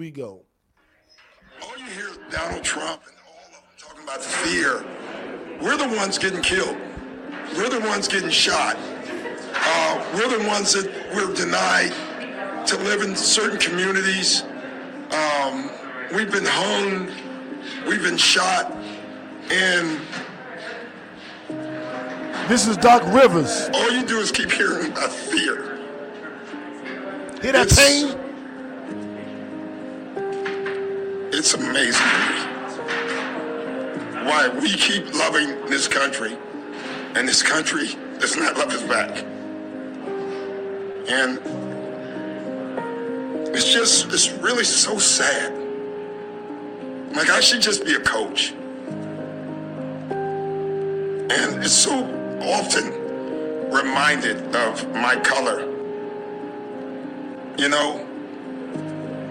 we go. All you hear is Donald Trump and all of them talking about fear. We're the ones getting killed. We're the ones getting shot. Uh, we're the ones that we're denied to live in certain communities. Um, we've been hung. We've been shot. And This is Doc Rivers. all you do is keep hearing about fear. Hear that It's- pain? It's amazing to me why we keep loving this country and this country does not love us back. And it's just, it's really so sad. Like, I should just be a coach. And it's so often reminded of my color. You know,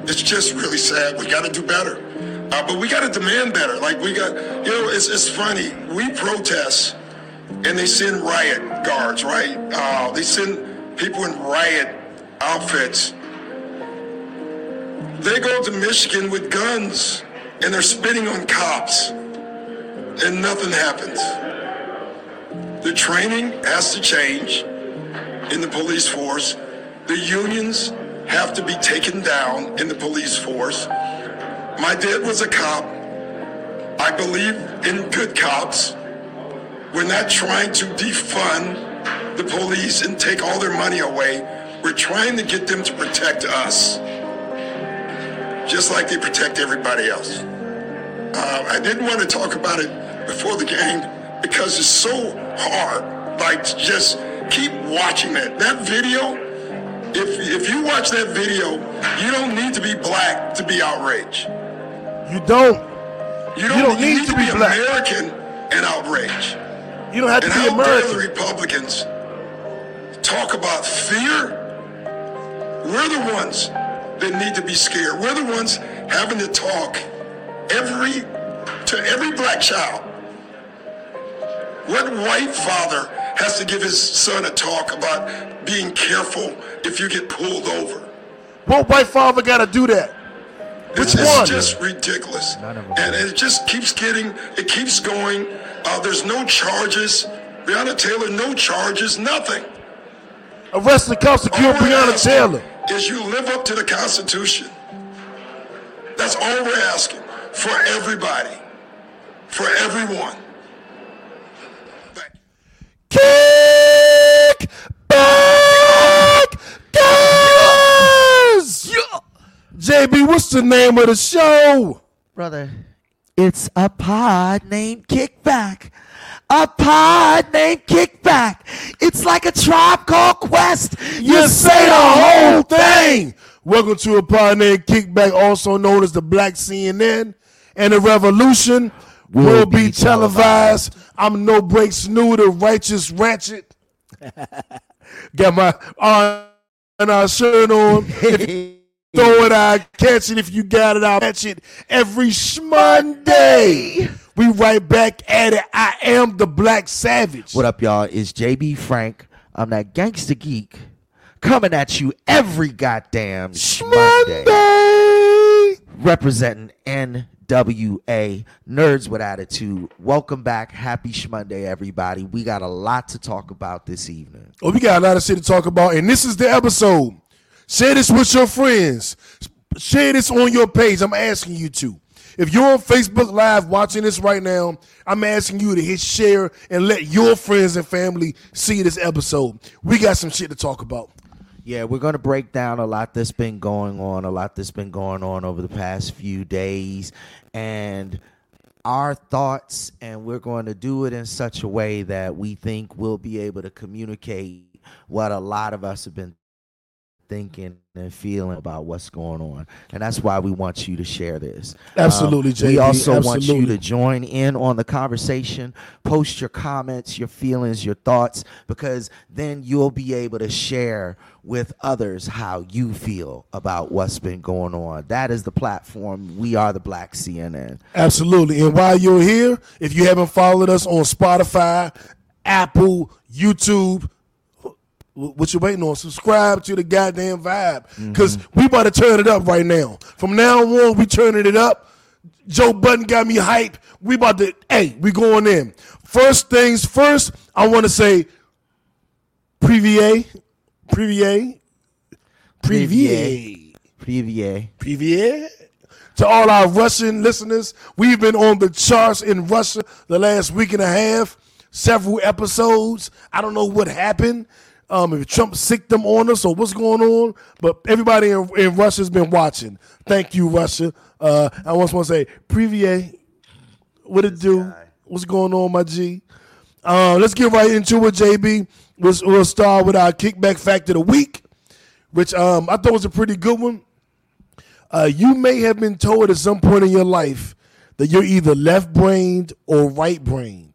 it's just really sad. We got to do better. Uh, but we got to demand better. Like we got, you know, it's, it's funny. We protest and they send riot guards, right? Uh, they send people in riot outfits. They go to Michigan with guns and they're spitting on cops and nothing happens. The training has to change in the police force. The unions have to be taken down in the police force. My dad was a cop. I believe in good cops. We're not trying to defund the police and take all their money away. We're trying to get them to protect us, just like they protect everybody else. Uh, I didn't want to talk about it before the game because it's so hard. Like, just keep watching it. That video, if, if you watch that video, you don't need to be black to be outraged. You don't. You don't, You don't need to be black. American and outraged. You don't have to And be how dare the American. Republicans talk about fear? We're the ones that need to be scared. We're the ones having to talk every to every black child. What white father has to give his son a talk about being careful if you get pulled over? What white father got to do that? It's, Which it's one? just ridiculous. None of them. And it just keeps getting, it keeps going. Uh, there's no charges. Breonna Taylor, no charges, nothing. Arrest the cops to kill Breonna Taylor. Is you live up to the Constitution. That's all we're asking for everybody, for everyone. You. Kick back, guys. JB, what's the name of the show? brother. It's a pod named Kickback. A pod named Kickback. It's like a tribe called Quest. You say the whole thing. Welcome to a pod named Kickback, also known as the Black CNN, and the revolution will, be, televised. I'm No Breaks New, the righteous ratchet. Got my uh, and our shirt on. Throw it, I catch it. If you got it, I'll catch it. Every Monday, we right back at it. I am the Black Savage. What up, y'all? It's JB Frank. I'm that gangster geek coming at you every goddamn Monday. Monday. representing NWA Nerds with Attitude. Welcome back. Happy Shmonday, everybody. We got a lot to talk about this evening. Oh, we got a lot of shit to talk about, and this is the episode. Share this with your friends. Share this on your page. I'm asking you to. If you're on Facebook Live watching this right now, I'm asking you to hit share and let your friends and family see this episode. We got some shit to talk about. Yeah, we're going to break down a lot that's been going on, a lot that's been going on over the past few days, and our thoughts, and we're going to do it in such a way that we think we'll be able to communicate what a lot of us have been thinking and feeling about what's going on. And that's why we want you to share this. Absolutely, Um, We also want you to join in on the conversation, post your comments, your feelings, your thoughts, because then you'll be able to share with others how you feel about what's been going on. That is the platform. We are the Black CNN. Absolutely. And while you're here, if you haven't followed us on Spotify, Apple, YouTube, What you waiting on? Subscribe to the goddamn vibe. Mm-hmm. Because we about to turn it up right now. From now on, we turning it up. Joe Budden got me hype. We about to, hey, we going in. First things first, I want to say Previer, Previer, Previer, Previer. Previer. To all our Russian listeners, we've been on the charts in Russia the last week and a half, several episodes. I don't know what happened. Um, if Trump sicked them on us or what's going on, but everybody in, in Russia's been watching. Thank you, Russia. Uh, I just want to say, Previer, what it do? What's going on, my G? Uh, let's get right into it, JB. We'll, we'll start with our kickback factor of the week, which um, I thought was a pretty good one. Uh, you may have been told at some point in your life that you're either left brained or right brained.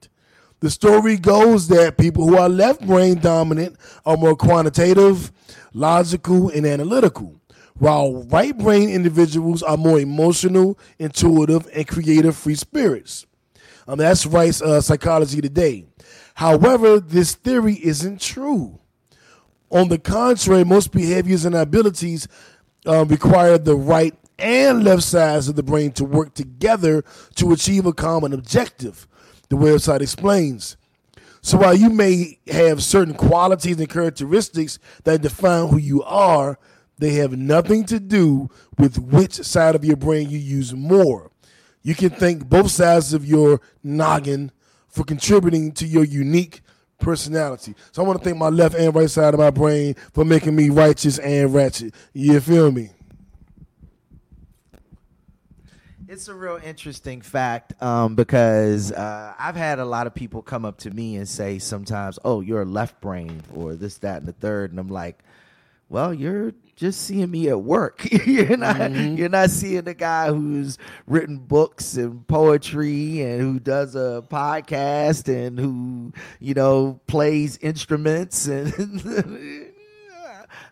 The story goes that people who are left brain dominant are more quantitative, logical, and analytical, while right brain individuals are more emotional, intuitive, and creative free spirits. Um, that's Rice uh, Psychology Today. However, this theory isn't true. On the contrary, most behaviors and abilities uh, require the right and left sides of the brain to work together to achieve a common objective, the website explains. So while you may have certain qualities and characteristics that define who you are, they have nothing to do with which side of your brain you use more. You can thank both sides of your noggin for contributing to your unique personality. So I want to thank my left and right side of my brain for making me righteous and ratchet. You feel me? It's a real interesting fact um, because uh, I've had a lot of people come up to me and say sometimes, "Oh, you're a left brain," or this, that, and the third, and I'm like, "Well, you're just seeing me at work. you're not you're not seeing the guy who's written books and poetry and who does a podcast and who you know plays instruments and."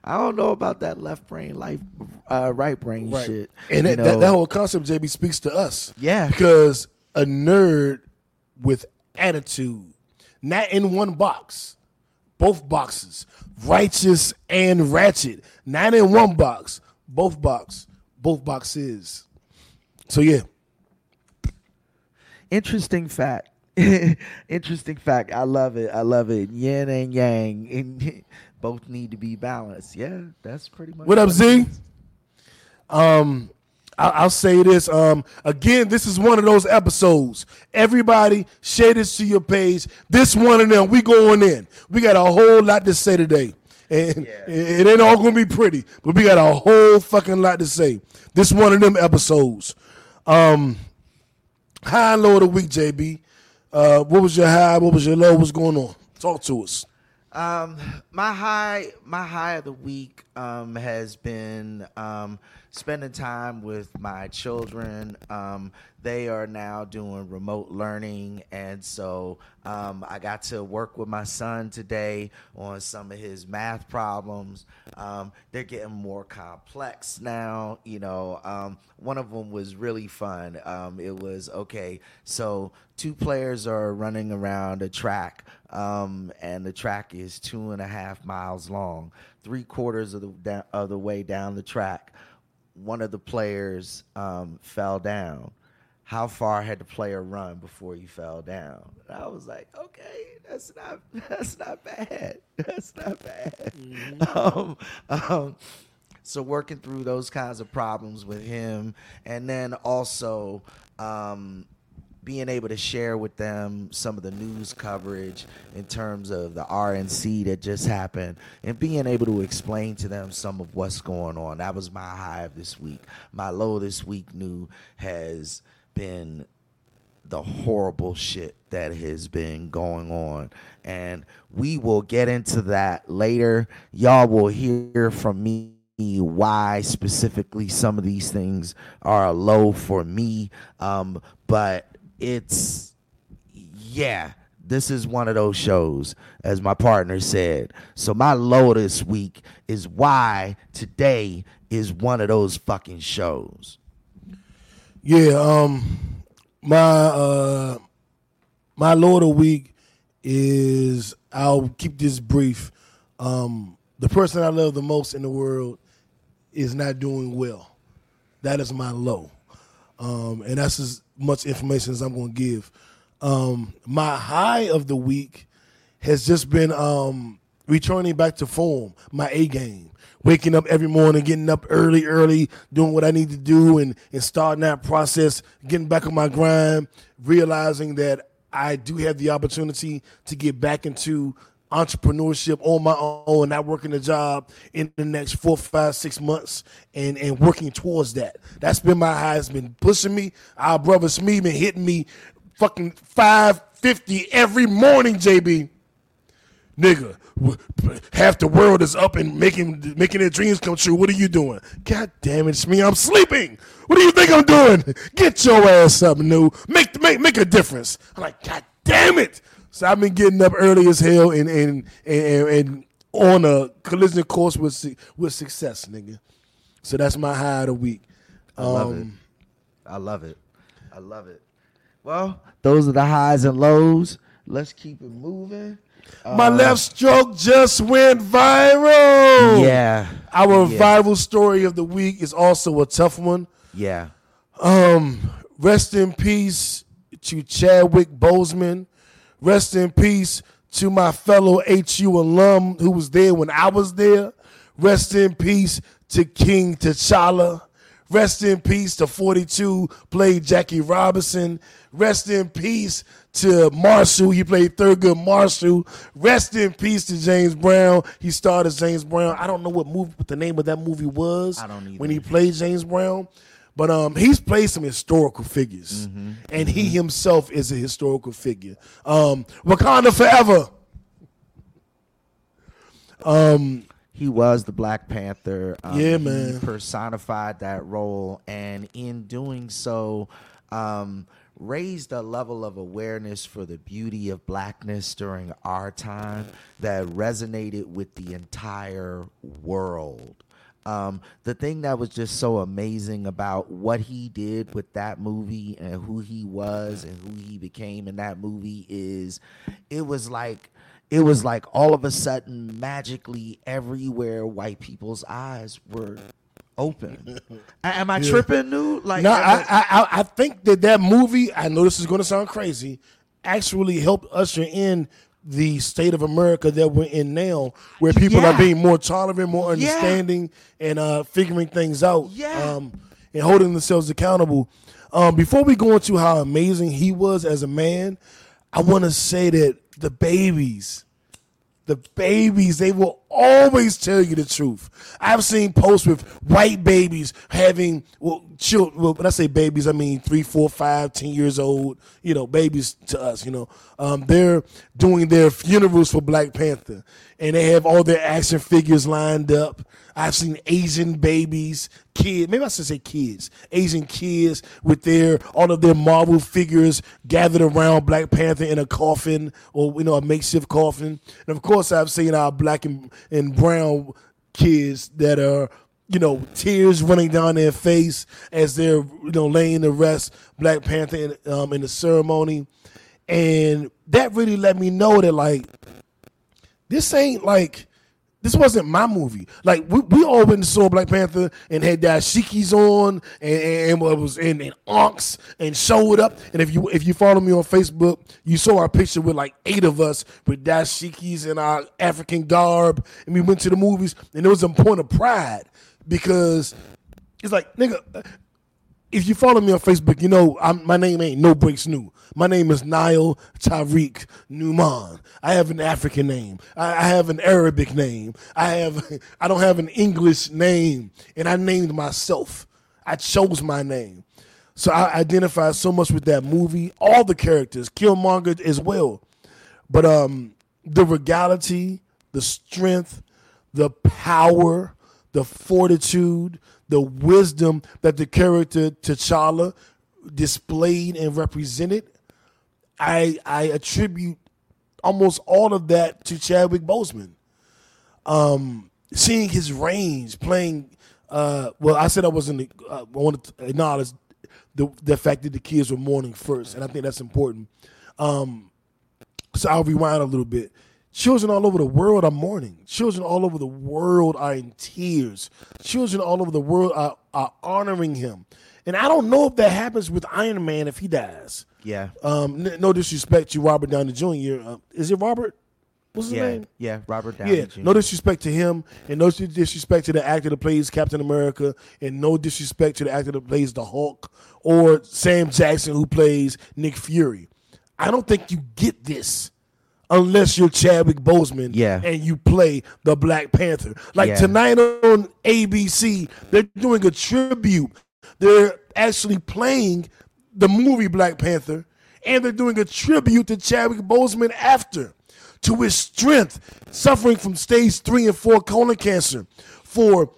I don't know about that left brain, life, uh, right brain Right. shit. And that, that, that whole concept, JB, speaks to us. Yeah. Because a nerd with attitude, not in one box, both boxes, righteous and ratchet, not in one box, both box, both boxes. So yeah, interesting fact. interesting fact. I love it. I love it. Yin and yang, and both need to be balanced. Yeah, that's pretty much. What up, Z? Um, I- I'll say this. Um, again, this is one of those episodes. Everybody, share this to your page. This one of them. We going in. We got a whole lot to say today, and it ain't all gonna be pretty, but we got a whole fucking lot to say. This one of them episodes. Um, high and low of the week, JB. Uh, what was your high? What was your low? What's going on? Talk to us. Um, my high, my high of the week um, has been um, spending time with my children. Um, they are now doing remote learning, and so um, I got to work with my son today on some of his math problems. Um, they're getting more complex now. You know, um, one of them was really fun. Um, it was okay. So two players are running around a track, um, and the track is two and a half miles long. Three quarters of the da- of the way down the track, one of the players um, fell down. How far had the player run before he fell down? And I was like, okay, that's not that's not bad. That's not bad. Um, um, so working through those kinds of problems with him, and then also um, being able to share with them some of the news coverage in terms of the RNC that just happened, and being able to explain to them some of what's going on. That was my high of this week. My low this week new has been the horrible shit that has been going on. And we will get into that later. Y'all will hear from me why specifically some of these things are low for me. Um, but it's, yeah, this is one of those shows, as my partner said. So my low this week is why today is one of those fucking shows. Yeah, um my uh my low of the week is I'll keep this brief. um, the person I love the most in the world is not doing well. That is my low. Um, and that's as much information as I'm going to give. Um, my high of the week has just been um, returning back to form, my A game. Waking up every morning, getting up early, early, doing what I need to do, and, and starting that process, getting back on my grind, realizing that I do have the opportunity to get back into entrepreneurship on my own, not working a job in the next four, five, six months, and and working towards that. That's been my high. It's been pushing me. Our brother Smee been hitting me fucking five fifty every morning, JB. Nigga, half the world is up and making making their dreams come true. What are you doing? God damn it, Smee, I'm sleeping. What do you think I'm doing? Get your ass up, new. Make make make a difference. I'm like, God damn it. So I've been getting up early as hell and and and, and on a collision course with with success, nigga. So that's my high of the week. I love it. I love it. I love it. Well, those are the highs and lows. Let's keep it moving. My uh, left stroke just went viral. Yeah. Our yeah. viral story of the week is also a tough one. Yeah. Um, rest in peace to Chadwick Boseman. Rest in peace to my fellow HU alum who was there when I was there. Rest in peace to King T'Challa. Rest in peace to 42, played Jackie Robinson. Rest in peace to Marshall. He played Thurgood Marshall. Rest in peace to James Brown. He starred as James Brown. I don't know what movie, what the name of that movie was. I don't either. When he played James Brown. But um, he's played some historical figures, mm-hmm. and he mm-hmm. himself is a historical figure. Um, Wakanda forever. Um, he was the Black Panther. Um, yeah, man. personified that role, and in doing so, um, raised a level of awareness for the beauty of blackness during our time that resonated with the entire world. Um, the thing that was just so amazing about what he did with that movie and who he was and who he became in that movie is it was like it was like all of a sudden magically everywhere white people's eyes were open. Am I yeah. tripping, dude? Like, no, I, I, I think that that movie. I know this is going to sound crazy. Actually, helped usher in the state of America that we're in now, where people yeah. are being more tolerant, more understanding, yeah. and uh, figuring things out, yeah. um, and holding themselves accountable. Um, before we go into how amazing he was as a man, I want to say that the babies the babies, they will always tell you the truth. I've seen posts with white babies having well, children. Well, when I say babies, I mean three, four, five, ten years old. You know, babies to us. You know, um, they're doing their funerals for Black Panther, and they have all their action figures lined up. I've seen Asian babies, kids, maybe I should say kids, Asian kids with their all of their Marvel figures gathered around Black Panther in a coffin or you know a makeshift coffin. And of course, I've seen our black and, and brown kids that are you know tears running down their face as they're you know laying to rest Black Panther in, um, in the ceremony, and that really let me know that like this ain't like this wasn't my movie. Like we, we all went and saw Black Panther and had dashikis on and, and, and was in and onks and showed up. And if you if you follow me on Facebook, you saw our picture with like eight of us with dashikis and our African garb, and we went to the movies. And it was a point of pride because it's like nigga, if you follow me on Facebook, you know I'm, my name ain't No Breaks New. My name is Niall Tariq Newman. I have an African name. I, I have an Arabic name. I have I don't have an English name, and I named myself. I chose my name. So I identify so much with that movie. All the characters, Killmonger as well. But um, the regality, the strength, the power, the fortitude, the wisdom that the character T'Challa displayed and represented, I I attribute almost all of that to Chadwick Boseman. Um, seeing his range, playing. Uh, well, I said I wasn't. Uh, I wanted to acknowledge the the fact that the kids were mourning first, and I think that's important. Um, so I'll rewind a little bit. Children all over the world are mourning. Children all over the world are in tears. Children all over the world are, are honoring him. And I don't know if that happens with Iron Man if he dies. Yeah. Um, n- no disrespect to Robert Downey Jr. Uh, is it Robert? What's his yeah. name? Yeah. Robert Downey Yeah, Jr. no disrespect to him, and no disrespect to the actor that plays Captain America, and no disrespect to the actor that plays the Hulk or Sam Jackson who plays Nick Fury. I don't think you get this unless you're Chadwick Boseman Yeah. and you play the Black Panther. Like Yeah. tonight on ABC, they're doing a tribute. They're actually playing the movie Black Panther, and they're doing a tribute to Chadwick Boseman after to his strength, suffering from stage three and four colon cancer for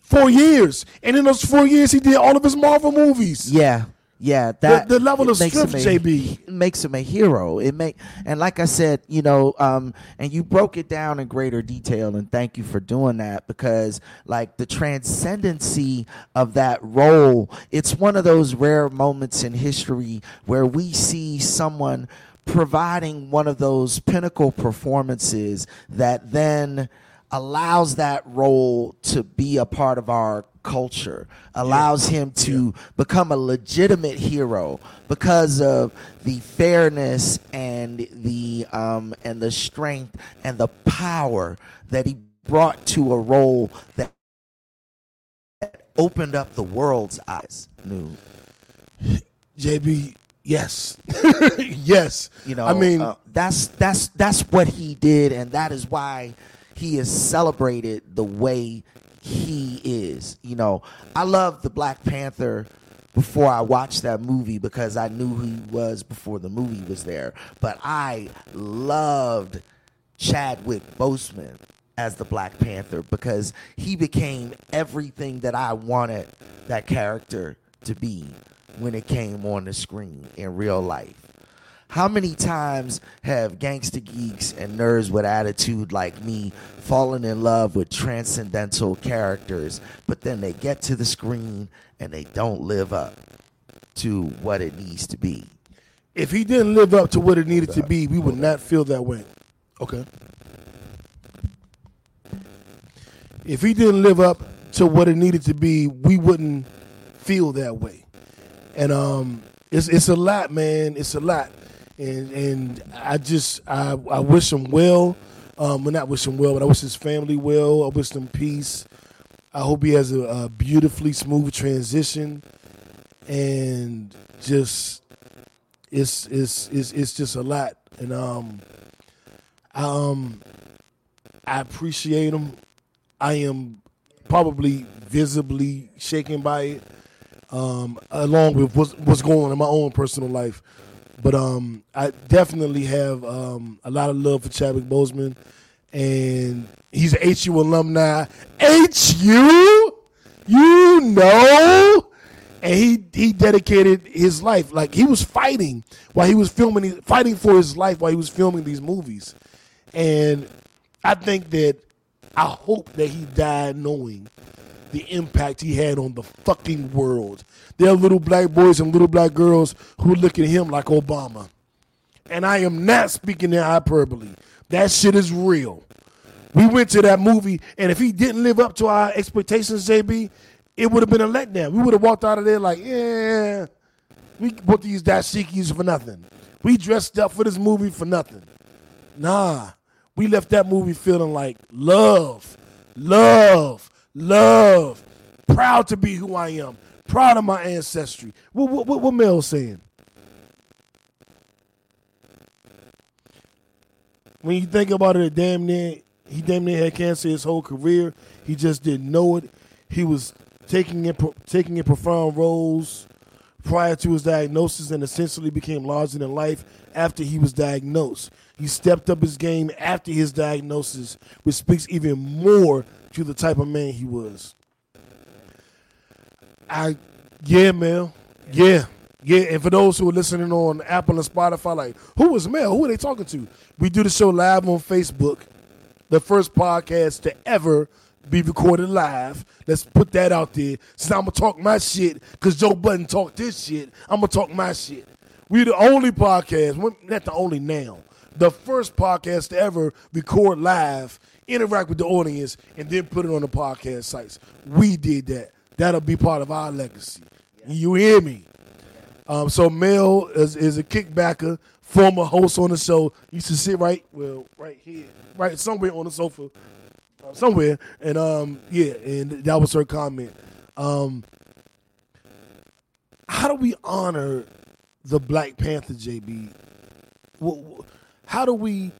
four years. And in those four years, he did all of his Marvel movies. Yeah, yeah. That the level of makes strength, him a- JB. makes him a hero. It make and like I said, you know, um, and you broke it down in greater detail, and thank you for doing that because like the transcendency of that role, it's one of those rare moments in history where we see someone providing one of those pinnacle performances that then allows that role to be a part of our culture allows him to become a legitimate hero because of the fairness and the um, and the strength and the power that he brought to a role that opened up the world's eyes. New. JB, yes, yes. you know I mean, uh, that's that's that's what he did and that is why he is celebrated the way he is. You know i love the black panther before i watched that movie because i knew who he was before the movie was there. But i loved chadwick boseman as the black panther because he became everything that i wanted that character to be when it came on the screen in real life how many times have gangster geeks and nerds with attitude like me fallen in love with transcendental characters, but then they get to the screen and they don't live up to what it needs to be? if he didn't live up to what it needed to be, we would not feel that way. Okay. If he didn't live up to what it needed to be, we wouldn't feel that way. And um, it's it's a lot, man. It's a lot, and and I just I I wish him well. Um, well, not wish him well, but I wish his family well. I wish them peace. I hope he has a, a beautifully smooth transition, and just it's it's it's it's just a lot, and um, I, um, I appreciate him. I am probably visibly shaken by it, um, along with what's, what's going on in my own personal life. But um, I definitely have um, a lot of love for Chadwick Boseman, and he's an HU alumni. HU, you know, and he he dedicated his life. Like he was fighting while he was filming, fighting for his life while he was filming these movies, and I think that I hope that he died knowing the impact he had on the fucking world. There are little black boys and little black girls who look at him like Obama. And I am not speaking in hyperbole. That shit is real. We went to that movie, and if he didn't live up to our expectations, JB, it would have been a letdown. We would have walked out of there like, yeah, we bought these dashikis for nothing. We dressed up for this movie for nothing. Nah, we left that movie feeling like love, love, love. Proud to be who I am. Proud of my ancestry. What what what, what Mel saying? When you think about it, damn near he damn near had cancer his whole career. He just didn't know it. He was taking in taking in profound roles prior to his diagnosis and essentially became larger than life after he was diagnosed. He stepped up his game after his diagnosis, which speaks even more to the type of man he was. I, yeah, Mel, yeah, yeah. And for those who are listening on Apple and Spotify, like, who is Mel? Who are they talking to? We do the show live on Facebook, the first podcast to ever be recorded live. Let's put that out there. Since I'm gonna talk my shit, cause Joe Budden talked this shit, I'm gonna talk my shit. We the only podcast, not the only now, the first podcast to ever record live, interact with the audience, and then put it on the podcast sites. We did that. That'll be part of our legacy. You hear me? Um, so Mel is, is a kickbacker, former host on the show. Used to sit right, well, right here, right somewhere on the sofa, uh, somewhere, and um, yeah, and that was her comment. Um, how do we honor the Black Panther, JB? How do we?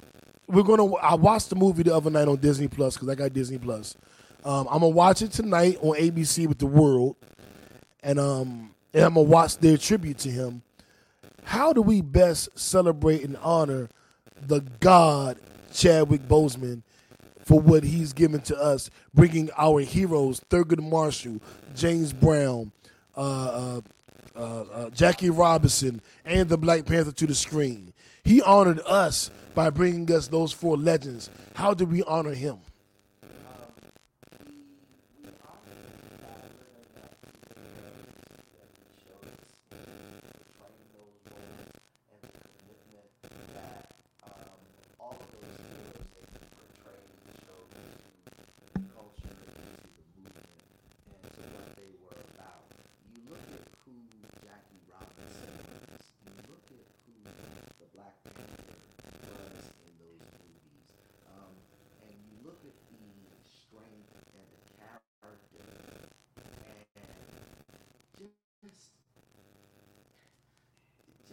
We're gonna. I watched the movie the other night on Disney Plus because I got Disney Plus. Um, I'm gonna watch it tonight on ABC with the World, and um, and I'm gonna watch their tribute to him. How do we best celebrate and honor the God Chadwick Boseman for what he's given to us, bringing our heroes Thurgood Marshall, James Brown, uh, uh, uh, uh, Jackie Robinson, and the Black Panther to the screen. He honored us by bringing us those four legends. How do we honor him?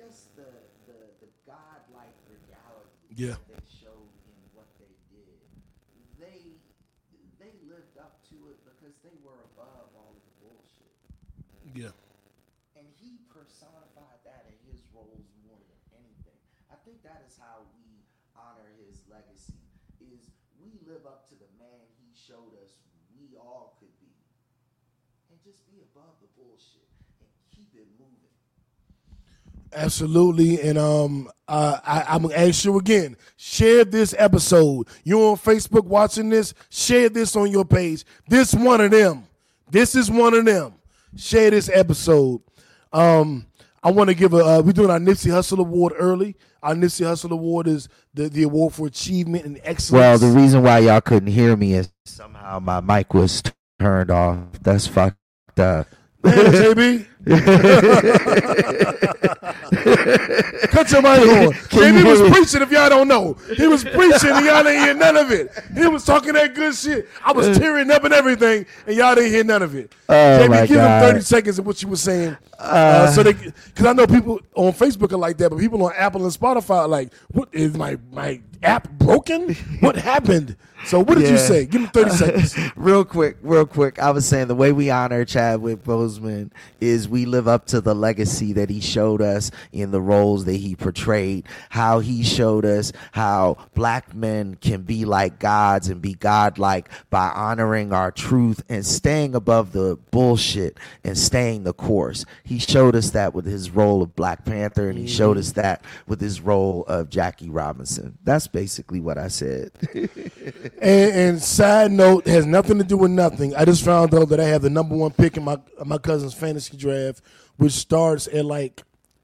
just the the the godlike reality Yeah. that they showed in what they did. They they lived up to it because they were above all of the bullshit. Yeah. And he personified that in his roles more than anything. I think that is how we honor his legacy. Is we live up to the man he showed us we all could be. And just be above the bullshit and keep it moving. Absolutely, and um, uh, I, I'm gonna ask you again. Share this episode. You're on Facebook watching this? Share this on your page. This one of them. This is one of them. Share this episode. Um, I want to give a. Uh, we're doing our Nipsey Hussle Award early. Our Nipsey Hussle Award is the, the award for achievement and excellence. Well, the reason why y'all couldn't hear me is somehow my mic was turned off. That's fucked up. Damn, JB. Cut your mic on. JB was me? preaching if y'all don't know. He was preaching and y'all didn't hear none of it. He was talking that good shit. I was tearing up and everything and y'all didn't hear none of it. Oh, JB, give God. him 30 seconds of what you were saying. Uh, so they, because I know people on Facebook are like that, but people on Apple and Spotify are like, what is my, my app broken? What happened? So what did you say? Give me 30 seconds. real quick, real quick. I was saying the way we honor Chadwick Boseman is we live up to the legacy that he showed us in the roles that he portrayed. How he showed us how black men can be like gods and be godlike by honoring our truth and staying above the bullshit and staying the course. He showed us that with his role of Black Panther, and he showed us that with his role of Jackie Robinson. That's basically what I said. And, and side note has nothing to do with nothing. I just found out that I have the number one pick in my my cousin's fantasy draft, which starts at like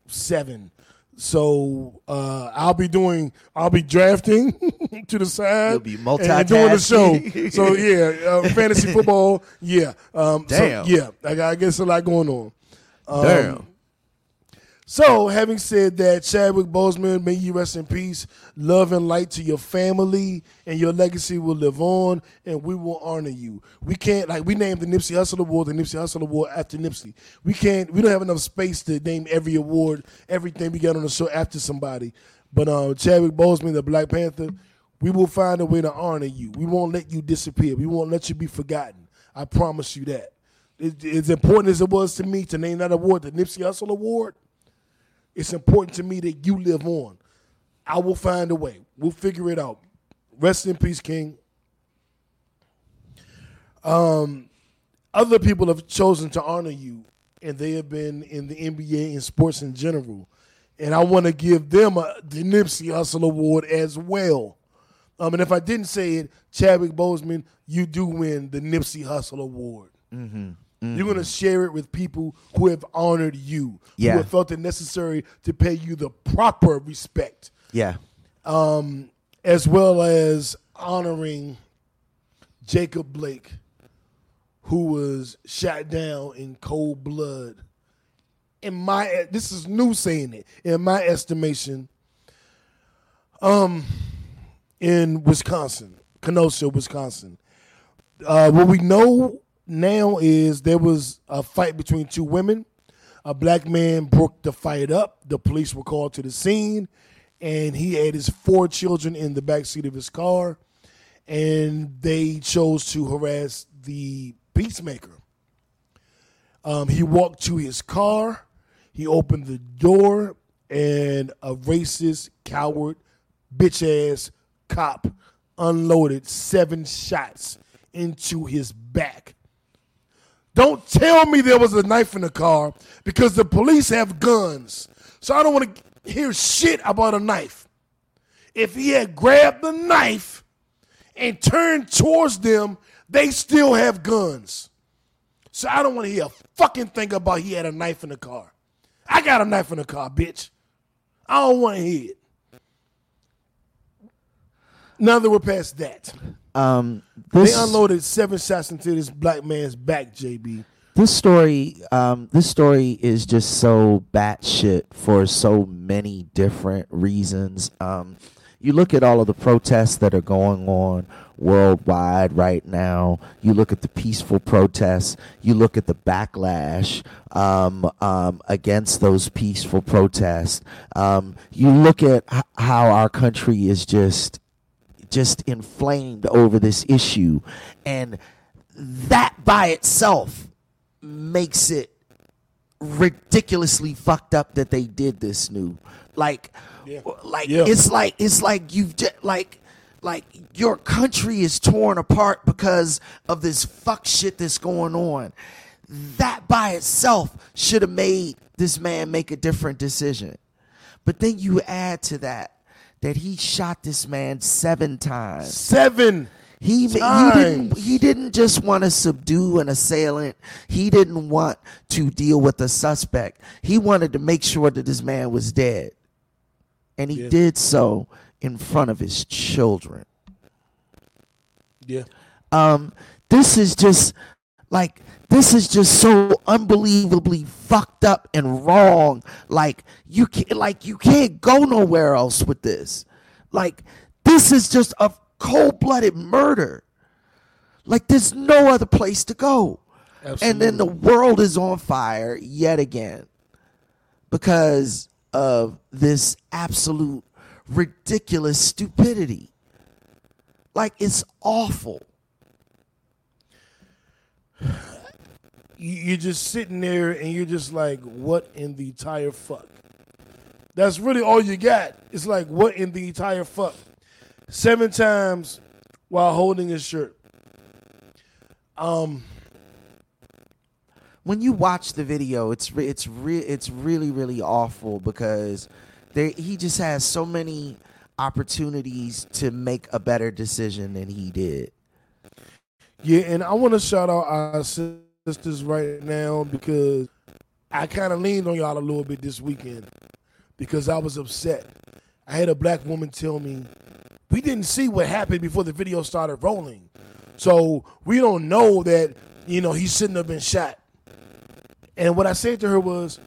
seven. So uh, I'll be doing, I'll be drafting to the side. You'll be and doing the show. So yeah, uh, fantasy football. Yeah. Um, so, Damn. yeah, I, got- I guess a lot going on. Um, Damn. So, having said that, Chadwick Boseman, may you rest in peace. Love and light to your family, and your legacy will live on, and we will honor you. We can't like we named the Nipsey Hussle Award the Nipsey Hussle Award after Nipsey. We can't. We don't have enough space to name every award, everything we got on the show after somebody. But uh, Chadwick Boseman, the Black Panther, we will find a way to honor you. We won't let you disappear. We won't let you be forgotten. I promise you that. As important as it was to me to name that award, the Nipsey Hussle Award it's important to me that you live on. I will find a way. We'll figure it out. Rest in peace, King. Um, other people have chosen to honor you, and they have been in the NBA and sports in general. And I want to give them a, the Nipsey Hussle Award as well. Um, and if I didn't say it, Chadwick Boseman, you do win the Nipsey Hussle Award. You're going to share it with people who have honored you, Yeah. who have felt it necessary to pay you the proper respect. Yeah. um, as well as honoring Jacob Blake, who was shot down in cold blood. In my this is new saying it. In my estimation, um, in Wisconsin, Kenosha, Wisconsin. Uh, what we know now is there was a fight between two women. A black man broke the fight up. The police were called to the scene, and he had his four children in the back seat of his car, and they chose to harass the peacemaker. Um, he walked to his car. He opened the door, and a racist, coward, bitch ass cop unloaded seven shots into his back. Don't tell me there was a knife in the car because the police have guns. So I don't want to hear shit about a knife. If he had grabbed the knife and turned towards them, they still have guns. So I don't want to hear a fucking thing about he had a knife in the car. I got a knife in the car, bitch. I don't want to hear it. Now that we're past that, Um, they unloaded seven shots into this black man's back, JB. this story, um, this story is just so batshit for so many different reasons. Um, you look at all of the protests that are going on worldwide right now. You look at the peaceful protests. You look at the backlash um, um, against those peaceful protests. Um, you look at h- how our country is just just inflamed over this issue. And that by itself makes it ridiculously fucked up that they did this new. Like like Yeah. it's like it's like you've just like like your country is torn apart because of this fuck shit that's going on. That by itself should have made this man make a different decision. But then you add to that that he shot this man seven times Seven. he you didn't he didn't just want to subdue an assailant. He didn't want to deal with a suspect. He wanted to make sure that this man was dead. And he Yeah. did so in front of his children. Yeah. Um this is just like this is just so unbelievably fucked up and wrong. Like you can like you can't go nowhere else with this. Like this is just a cold-blooded murder. Like there's no other place to go. And then the world is on fire yet again because of this absolute ridiculous stupidity. Like it's awful. You- You're just sitting there and you're just like, what in the entire fuck? That's really all you got. It's like, what in the entire fuck? Seven times while holding his shirt. Um, when you watch the video, it's re- it's re- it's really really awful because there he just has so many opportunities to make a better decision than he did. Yeah, and I want to shout out our sisters right now because I kind of leaned on y'all a little bit this weekend because I was upset. I had a black woman tell me we didn't see what happened before the video started rolling, so we don't know that you know he shouldn't have been shot. And what I said to her was,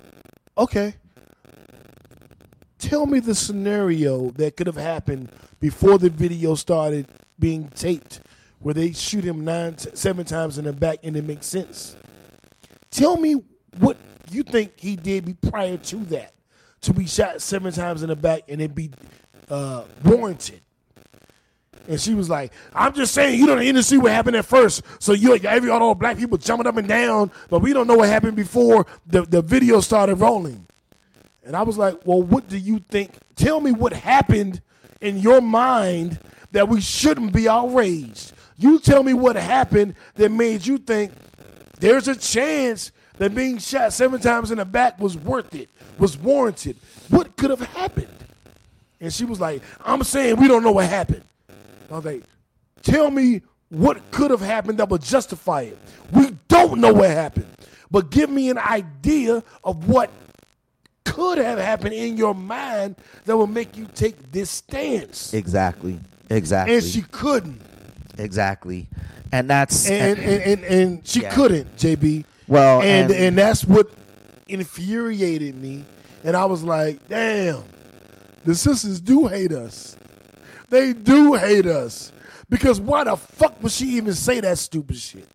okay, tell me the scenario that could have happened before the video started being taped, where they shoot him nine, seven times in the back, and it makes sense. Tell me what you think he did be prior to that, to be shot seven times in the back and it be uh, warranted. And she was like, "I'm just saying, you don't even see what happened at first. So you, every all black people jumping up and down, but we don't know what happened before the the video started rolling." And I was like, well, what do you think? Tell me what happened in your mind that we shouldn't be outraged. You tell me what happened that made you think there's a chance that being shot seven times in the back was worth it, was warranted. What could have happened? And she was like, I'm saying we don't know what happened. I was like, tell me what could have happened that would justify it. We don't know what happened, but give me an idea of what could have happened in your mind that would make you take this stance. Exactly. Exactly. And she couldn't. Exactly. And that's And and, and, and she Yeah. couldn't, JB. Well, and, and- and that's what infuriated me. And I was like, damn, the sisters do hate us. They do hate us. Because why the fuck would she even say that stupid shit?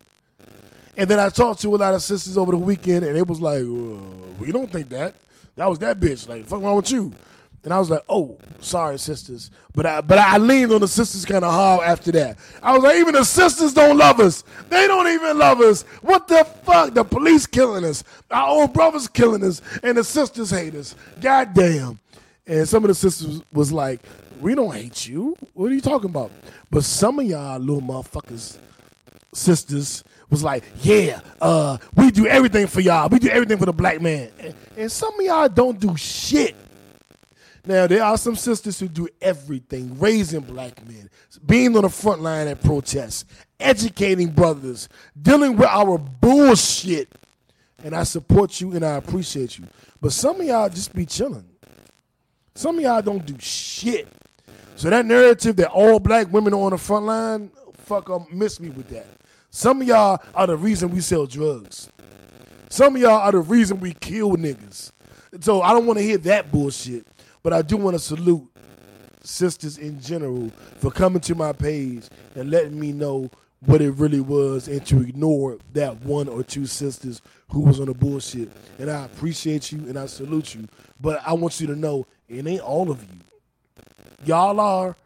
And then I talked to a lot of sisters over the weekend, and it was like, we don't think that. That was that bitch. Like, fuck wrong with you? And I was like, oh, sorry, sisters. But I but I leaned on the sisters kind of hard after that. I was like, even the sisters don't love us. They don't even love us. What the fuck? The police killing us. Our own brothers killing us. And the sisters hate us. God damn. And some of the sisters was like, we don't hate you. What are you talking about? But some of y'all little motherfuckers sisters was like, yeah, uh, we do everything for y'all. We do everything for the black man. And, and some of y'all don't do shit. Now, there are some sisters who do everything, raising black men, being on the front line at protests, educating brothers, dealing with our bullshit. And I support you and I appreciate you. But some of y'all just be chilling. Some of y'all don't do shit. So that narrative that all black women are on the front line, fuck up, miss me with that. Some of y'all are the reason we sell drugs. Some of y'all are the reason we kill niggas. So I don't want to hear that bullshit. But I do want to salute sisters in general for coming to my page and letting me know what it really was and to ignore that one or two sisters who was on the bullshit. And I appreciate you and I salute you. But I want you to know it ain't all of you. Y'all are,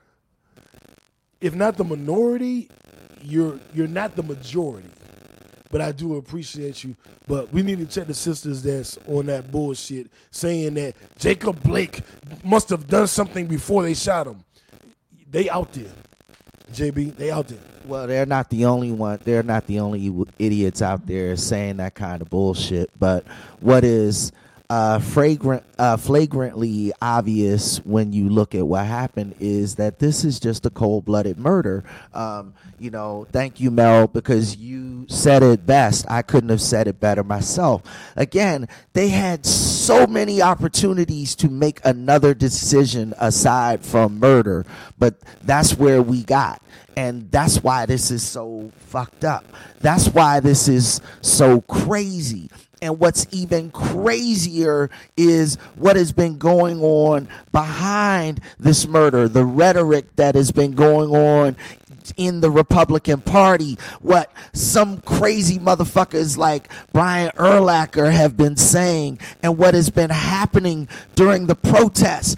if not the minority, you're you're not the majority. But I do appreciate you. But we need to check the sisters that's on that bullshit saying that Jacob Blake must have done something before they shot him. They out there. JB, they out there. Well, they're not the only one. They're not the only idiots out there saying that kind of bullshit. But what is uh, fragrant, uh, flagrantly obvious when you look at what happened is that this is just a cold-blooded murder. Um, you know, thank you, Mel, because you said it best. I couldn't have said it better myself. Again, they had so many opportunities to make another decision aside from murder, but that's where we got. And that's why this is so fucked up. That's why this is so crazy. And what's even crazier is what has been going on behind this murder, the rhetoric that has been going on in the Republican Party, what some crazy motherfuckers like Brian Urlacher have been saying, and what has been happening during the protests.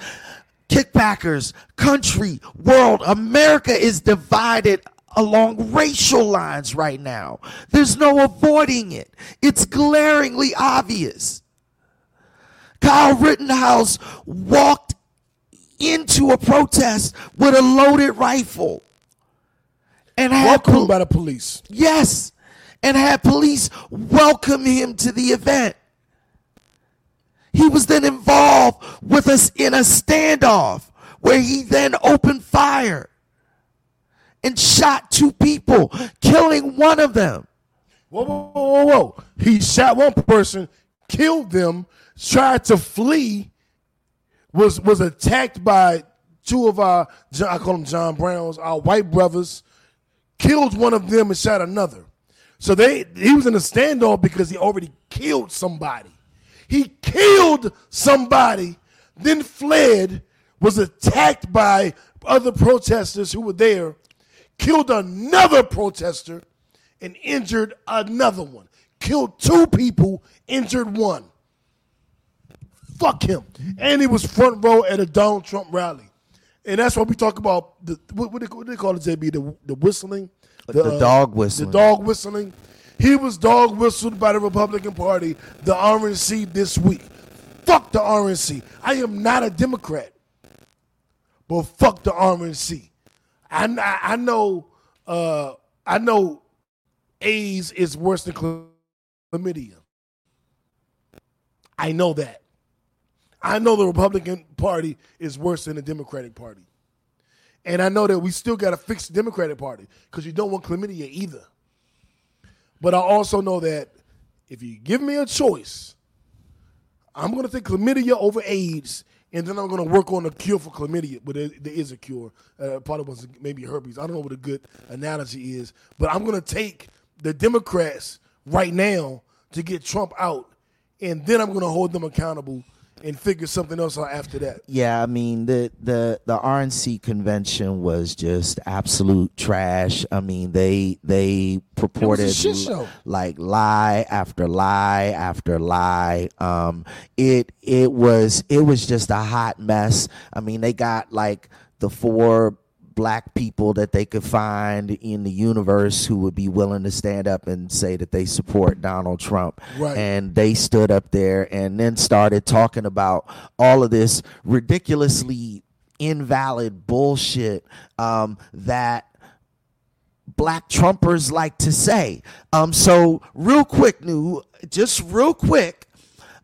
Kickbackers, country, world, America is divided along racial lines right now. There's no avoiding it. It's glaringly obvious. Kyle Rittenhouse walked into a protest with a loaded rifle and had Welcome pol- by the police. yes, and had police welcome him to the event. He was then involved with us in a standoff where he then opened fire and shot two people, killing one of them. Whoa, whoa, whoa, whoa, whoa. He shot one person, killed them, tried to flee, was was attacked by two of our, I call them John Browns, our white brothers, killed one of them and shot another. So they he was in a standoff because he already killed somebody. He killed somebody, then fled, was attacked by other protesters who were there, killed another protester, and injured another one. Killed two people, injured one. Fuck him. And he was front row at a Donald Trump rally. And that's what we talk about. The, what, what, they, what they call it, JB? The, the whistling? The dog whistling. The dog whistling. He was dog whistled by the Republican Party, the RNC, this week. Fuck the RNC. I am not a Democrat. But fuck the RNC. I, I, I know uh, I know AIDS is worse than chlamydia. I know that. I know the Republican Party is worse than the Democratic Party. And I know that we still got to fix the Democratic Party because you don't want chlamydia either. But I also know that if you give me a choice, I'm gonna take chlamydia over AIDS, and then I'm gonna work on a cure for chlamydia. But there, there is a cure. Uh, probably was maybe herpes. I don't know what a good analogy is, but I'm gonna take the Democrats right now to get Trump out, and then I'm gonna hold them accountable and figure something else out after that. Yeah, I mean the the the RNC convention was just absolute trash. I mean they they purported like lie after lie after lie. Um, it it was it was just a hot mess. I mean they got like the four black people that they could find in the universe who would be willing to stand up and say that they support Donald Trump. Right. And they stood up there and then started talking about all of this ridiculously invalid bullshit um, that black Trumpers like to say. Um, so real quick, new, just real quick,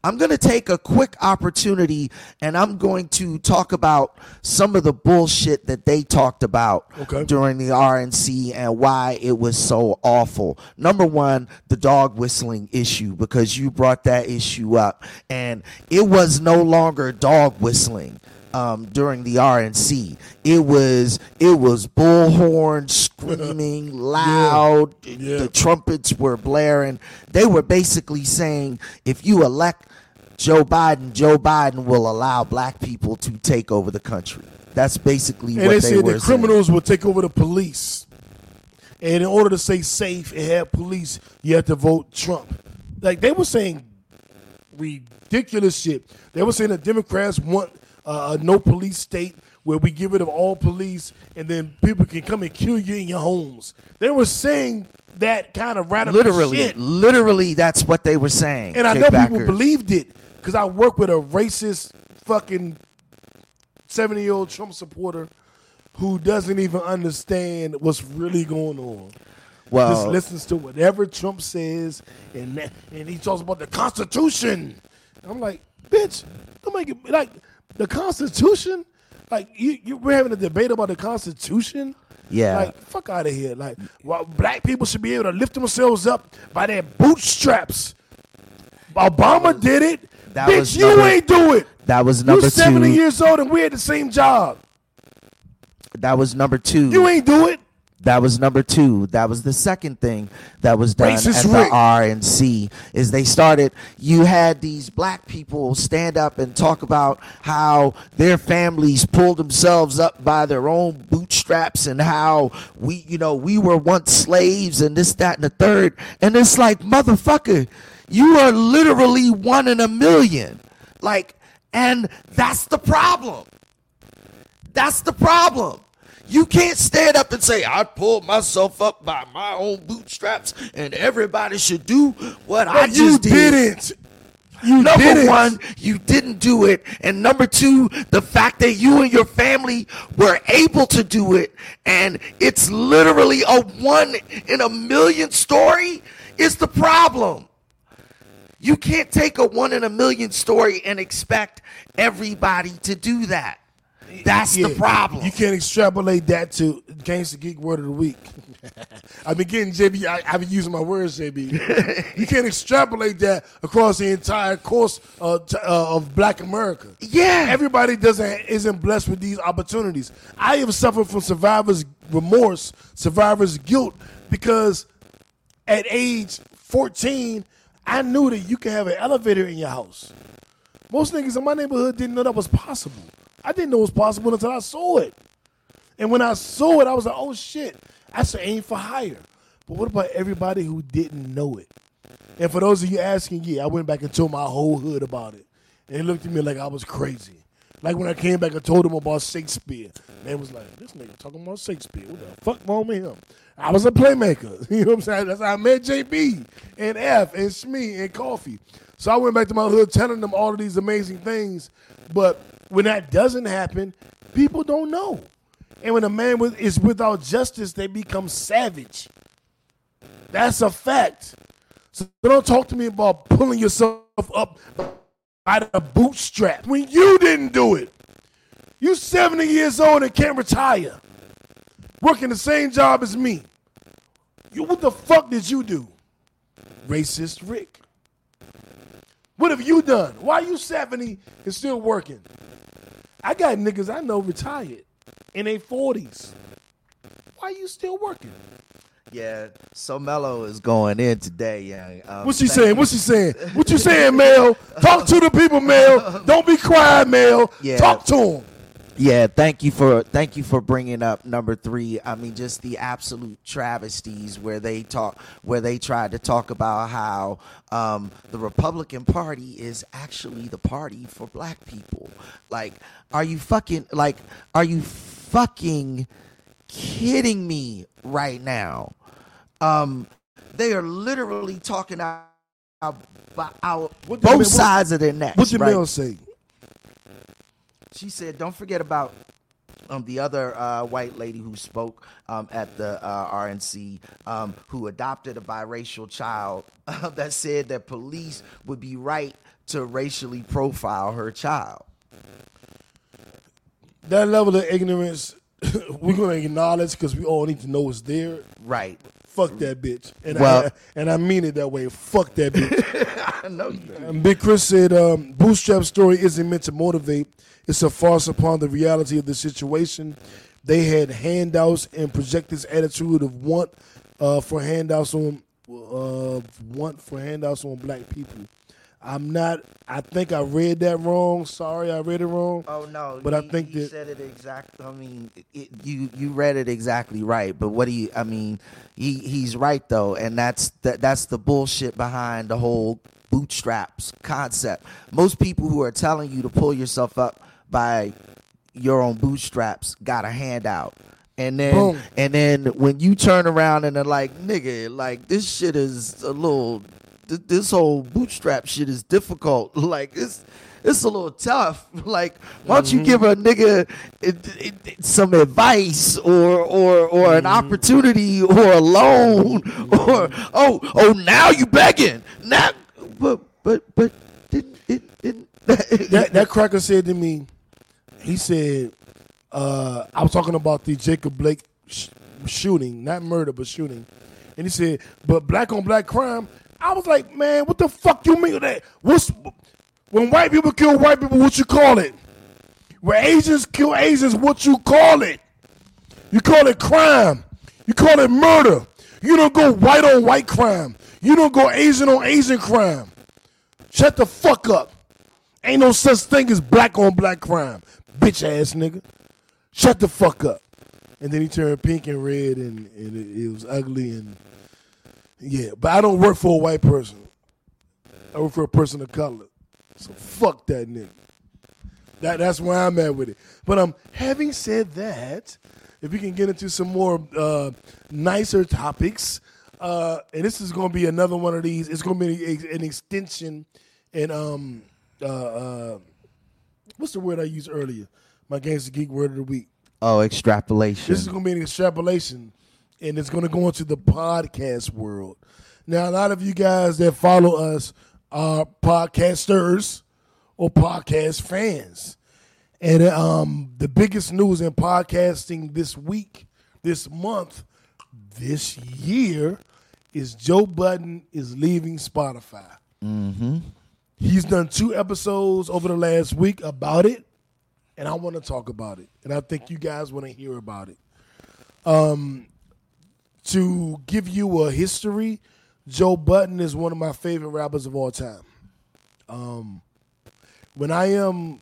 I'm going to take a quick opportunity and I'm going to talk about some of the bullshit that they talked about Okay. during the RNC and why it was so awful. Number one, the dog whistling issue, because you brought that issue up and it was no longer dog whistling. Um, during the RNC, it was it was bullhorn screaming loud. Yeah. The trumpets were blaring. They were basically saying, if you elect Joe Biden, Joe Biden will allow black people to take over the country. That's basically And what they they, said were the saying. criminals will take over the police. And in order to stay safe and have police, you have to vote Trump. Like they were saying ridiculous shit. They were saying the Democrats want uh, a no police state where we get rid of all police and then people can come and kill you in your homes. They were saying that kind of radical Literally, shit. literally, that's what they were saying. And I know people believed it because I work with a racist fucking 70 year old Trump supporter who doesn't even understand what's really going on. Well, Just listens to whatever Trump says and that, and he talks about the Constitution. I'm like, bitch, don't make it like the Constitution. Like you, you we're having a debate about the Constitution. Yeah. Like fuck out of here. Like well, black people should be able to lift themselves up by their bootstraps. Obama did it. Bitch, was you number- ain't do it. that was number You number 70 two. years old and we had the same job. That was number two. You ain't do it. That was number two. That was the second thing that was done Racist at the Rick. RNC is they started. You had these black people stand up and talk about how their families pulled themselves up by their own bootstraps and how we, you know, we were once slaves and this, that, and the third. And it's like, motherfucker, you are literally one in a million. Like, and that's the problem. That's the problem. You can't stand up and say, I pulled myself up by my own bootstraps and everybody should do what I But just you did. didn't. You Number didn't. one, you didn't do it. And number two, the fact that you and your family were able to do it and it's literally a one in a million story is the problem. You can't take a one in a million story and expect everybody to do that. That's Yeah, the problem. You can't extrapolate that to Gangsta Geek Word of the Week. I've been getting JB. I, I've been using my words, JB. you can't extrapolate that across the entire course t- uh, of Black America. Yeah. everybody doesn't isn't blessed with these opportunities. I have suffered from survivor's remorse, survivor's guilt, because at age 14, I knew that you could have an elevator in your house. Most niggas in my neighborhood didn't know that was possible. I didn't know it was possible until I saw it. And when I saw it, I was like, oh shit, that's an aim for hire. But what about everybody who didn't know it? And for those of you asking, yeah, I went back and told my whole hood about it. And they looked at me like I was crazy. Like when I came back and told them about Shakespeare. Man was like, this nigga talking about Shakespeare. What the fuck wrong with him? I was a playmaker. You know what I'm saying? That's how I met JB and F and Smee and Coffee. So I went back to my hood telling them all of these amazing things. But when that doesn't happen, people don't know. And when a man with, is without justice, they become savage. That's a fact. So don't talk to me about pulling yourself up by the bootstrap when you didn't do it. You 70 years old and can't retire. Working the same job as me. You what the fuck did you do? Racist Rick. What have you done? Why are you 70 and still working? I got niggas I know retired in their 40s. Why you still working? Yeah, so Mello is going in today, young. Um, What's she saying? you. What's she saying? What you saying, Mel? Talk to the people, Mel. Don't be quiet, Mel. Yeah. Talk to them. Yeah, thank you for thank you for bringing up number three. I mean, just the absolute travesties where they talk, where they tried to talk about how um, the Republican Party is actually the party for Black people. Like, are you fucking like? Are you fucking kidding me right now? Um, they are literally talking out both Mel- what- sides of their necks. What did right? Say? She said, "Don't forget about um, the other uh, white lady who spoke um, at the uh, RNC, um, who adopted a biracial child, that said that police would be right to racially profile her child." That level of ignorance, we're gonna acknowledge because we all need to know it's there. Right. Fuck that bitch, and Well- I, and I mean it that way. Fuck that bitch. I know you. do. Big Chris said, um, "Bootstrap story isn't meant to motivate. It's a farce upon the reality of the situation. They had handouts and project this attitude of want uh, for handouts on uh, want for handouts on black people. I'm not. I think I read that wrong. Sorry, I read it wrong. Oh no! But I think he that- said it exactly. I mean, it, you you read it exactly right. But what do you? I mean, he he's right though, and that's that that's the bullshit behind the whole bootstraps concept. Most people who are telling you to pull yourself up by your own bootstraps got a handout. And then Boom. and then when you turn around and they're like, nigga, like this shit is a little th- this whole bootstrap shit is difficult. Like it's it's a little tough. Like why don't you mm-hmm. give a nigga it, it, it- some advice or or or an mm-hmm. opportunity or a loan or oh oh now you begging now but but but didn't it didn't that that cracker said to me, he said, uh, I was talking about the Jacob Blake sh- shooting, not murder, but shooting. And he said, but black on black crime. I was like, man, what the fuck you mean with that? What's when white people kill white people? What you call it? When Asians kill Asians, what you call it? You call it crime. You call it murder. You don't go white on white crime. You don't go Asian on Asian crime. Shut the fuck up. Ain't no such thing as black on black crime, bitch ass nigga. Shut the fuck up. And then he turned pink and red, and, and it, it was ugly. And yeah, but I don't work for a white person. I work for a person of color. So fuck that nigga. That that's where I'm at with it. But um, having said that, if we can get into some more uh, nicer topics, uh, and this is going to be another one of these. It's going to be an extension, and um, uh, uh, what's the word I used earlier? My gangster geek word of the week. oh extrapolation This is going to be an extrapolation, and it's going to go into the podcast world. Now, a lot of you guys that follow us are podcasters or podcast fans. And um, the biggest news in podcasting this week, this month, this year is Joe Budden is leaving Spotify. Mm-hmm. He's done two episodes over the last week about it, and I want to talk about it. And I think you guys want to hear about it. Um, to give you a history, Joe Budden is one of my favorite rappers of all time. Um, when I am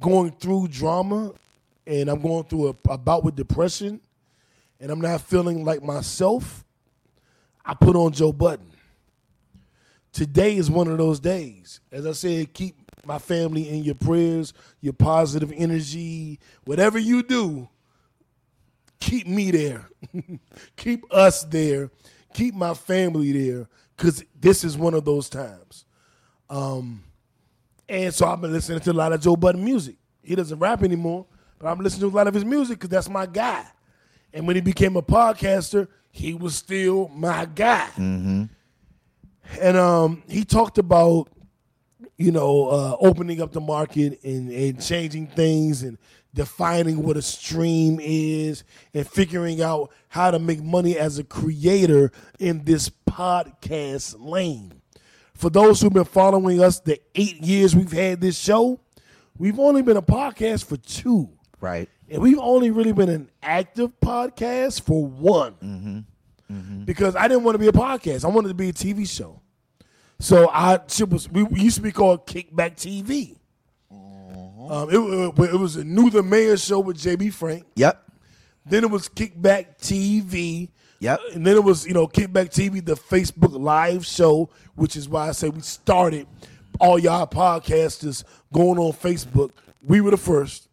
going through drama and I'm going through a, a bout with depression and I'm not feeling like myself, I put on Joe Budden. Today is one of those days. As I said, keep my family in your prayers, your positive energy, whatever you do, keep me there. keep us there. Keep my family there because this is one of those times. Um, and so I've been listening to a lot of Joe Budden music. He doesn't rap anymore, but I'm listening to a lot of his music because that's my guy. And when he became a podcaster, he was still my guy. And um, he talked about, you know, uh, opening up the market and, and changing things and defining what a stream is and figuring out how to make money as a creator in this podcast lane. for those who've been following us the eight years we've had this show, we've only been a podcast for two. Right. And we've only really been an active podcast for one. Mm-hmm. Mm-hmm. Because I didn't want to be a podcast. I wanted to be a TV show. So I was we used to be called Kickback TV. Um, it, it, it was a New the Mayor show with JB Frank. Yep. Then it was Kickback TV. Yep. And then it was, you know, Kickback TV, the Facebook live show, which is why I say we started all y'all podcasters going on Facebook. We were the first.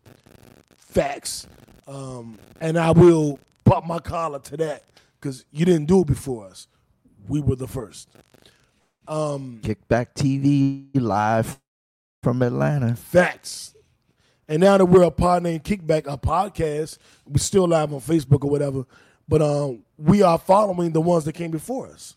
Facts. Um, and I will pop my collar to that because you didn't do it before us. We were the first. Kickback TV live from Atlanta. Facts. And now that we're a pod named Kickback, a podcast, we're still live on Facebook or whatever. But um, we are following the ones that came before us.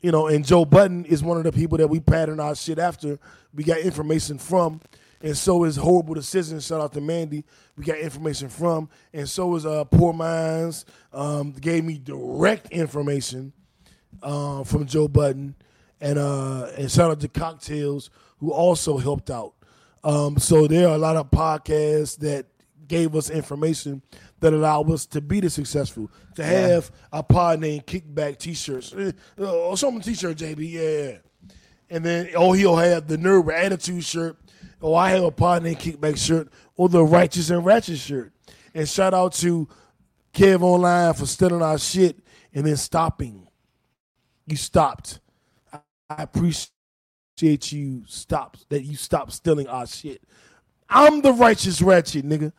You know, and Joe Budden is one of the people that we pattern our shit after. We got information from, and so is Horrible Decisions. Shout out to Mandy. We got information from, and so is uh, Poor Minds. Um, gave me direct information uh, from Joe Budden, and uh, and shout out to Cocktails who also helped out. Um, so there are a lot of podcasts that gave us information that allowed us to be the successful. To have a pod named Kickback T-shirts. Eh, Oh, show a T-shirt, JB. Yeah. And then oh he'll have the Nerd with Attitude shirt. Oh, I have a pod named Kickback shirt or the Righteous and Ratchet shirt. And shout out to Kev Online for stealing our shit and then stopping. You stopped. I, I appreciate you stop that you stop stealing our shit. I'm the righteous ratchet, nigga.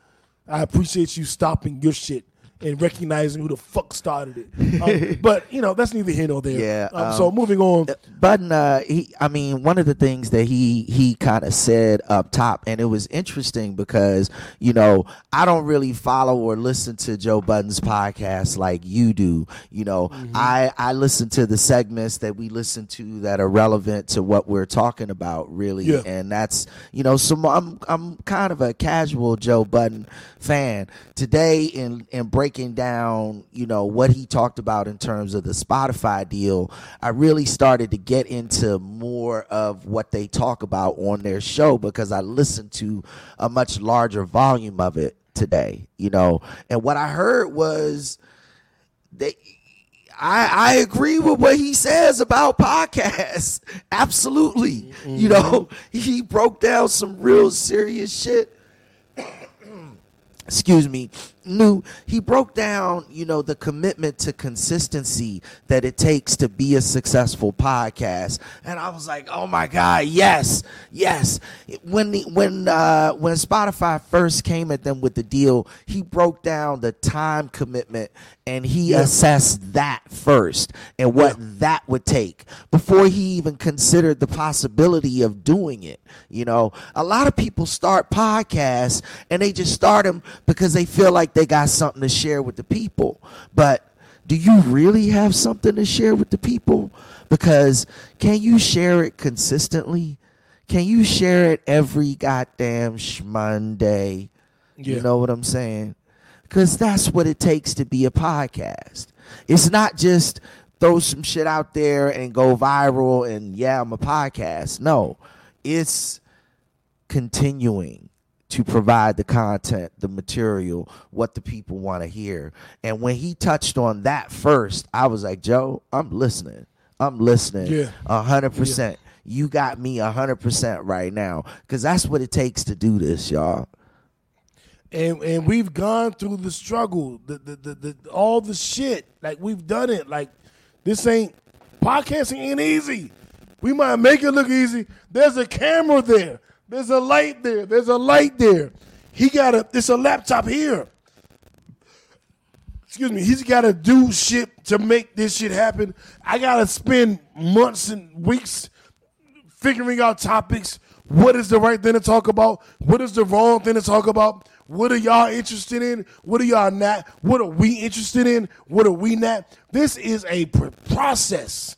I appreciate you stopping your shit and recognizing who the fuck started it. Um, but you know that's neither here nor there. Yeah, Um, so um, moving on. Budden, uh, he, I mean, one of the things that he he kind of said up top, and it was interesting because you know I don't really follow or listen to Joe Budden's podcast like you do. You know, I I listen to the segments that we listen to that are relevant to what we're talking about, really, Yeah. and that's you know, so I'm I'm kind of a casual Joe Budden fan. Today, in in breaking down, you know, what he talked about in terms of the Spotify deal, I really started to get into more of what they talk about on their show because I listened to a much larger volume of it today, you know. And what I heard was they I, I agree with what he says about podcasts. Absolutely. You mm-hmm. know, he broke down some real serious shit. Excuse me. New he broke down, you know, the commitment to consistency that it takes to be a successful podcast. And I was like, "Oh my god, yes. Yes." When the, when uh when Spotify first came at them with the deal, he broke down the time commitment and he assessed that first and what that would take before he even considered the possibility of doing it. You know, a lot of people start podcasts and they just start them because they feel like they got something to share with the people. But do you really have something to share with the people? Because can you share it consistently? Can you share it every goddamn Monday? Yeah. You know what I'm saying? Because that's what it takes to be a podcast. It's not just throw some shit out there and go viral and yeah, I'm a podcast. No, it's continuing to provide the content, the material, what the people want to hear. And when he touched on that first, I was like, Joe, I'm listening. I'm listening. Yeah. A hundred percent. You got me a hundred percent right now. Cause that's what it takes to do this, y'all. and and we've gone through the struggle, the the, the the all the shit. Like we've done it. Like this ain't podcasting ain't easy. We might make it look easy. There's a camera there. There's a light there. There's a light there. He got a. It's a laptop here. Excuse me. He's got to do shit to make this shit happen. I got to spend months and weeks figuring out topics. What is the right thing to talk about? What is the wrong thing to talk about? What are y'all interested in? What are y'all not? What are we interested in? What are we not? This is a process.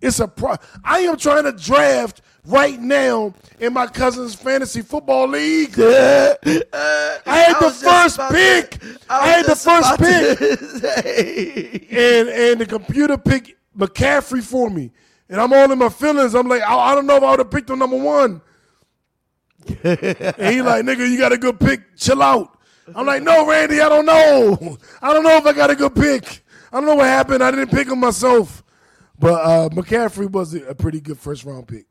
It's a pro. I am trying to draft right now in my cousin's fantasy football league. I had the first pick. to- I, was had the first pick and and the computer picked McCaffrey for me. and I'm all in my feelings. I'm like, I, I don't know if I would have picked him number one. and he like, nigga, you got a good pick. Chill out. I'm like, no, Randy, I don't know. I don't know if I got a good pick. I don't know what happened. I didn't pick him myself. But uh, McCaffrey was a pretty good first round pick.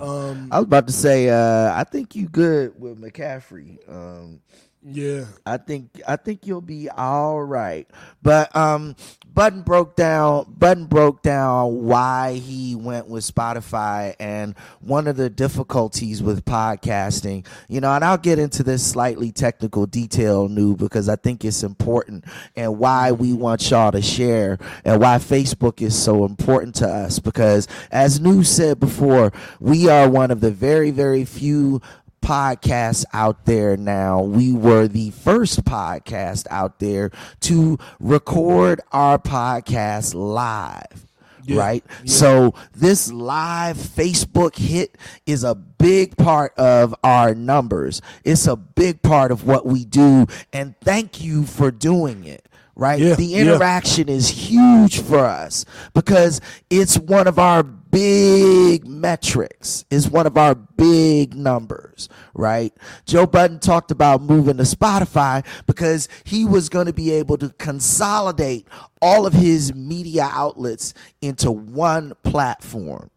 Um, I was about to say, uh, I think you good with McCaffrey. Um, yeah, I think I think you'll be all right. But um, Budden broke down Budden broke down why he went with Spotify and one of the difficulties with podcasting. You know, and I'll get into this slightly technical detail, new because I think it's important and why we want y'all to share and why Facebook is so important to us. Because as New said before, we are one of the very very few podcasts out there now. We were the first podcast out there to record our podcast live. Yeah, Right. yeah. So this live Facebook hit is a big part of our numbers. It's a big part of what we do. And thank you for doing it. Right. Yeah, the interaction is huge for us because it's one of our big metrics is one of our big numbers, right? Joe Budden talked about moving to Spotify because he was going to be able to consolidate all of his media outlets into one platform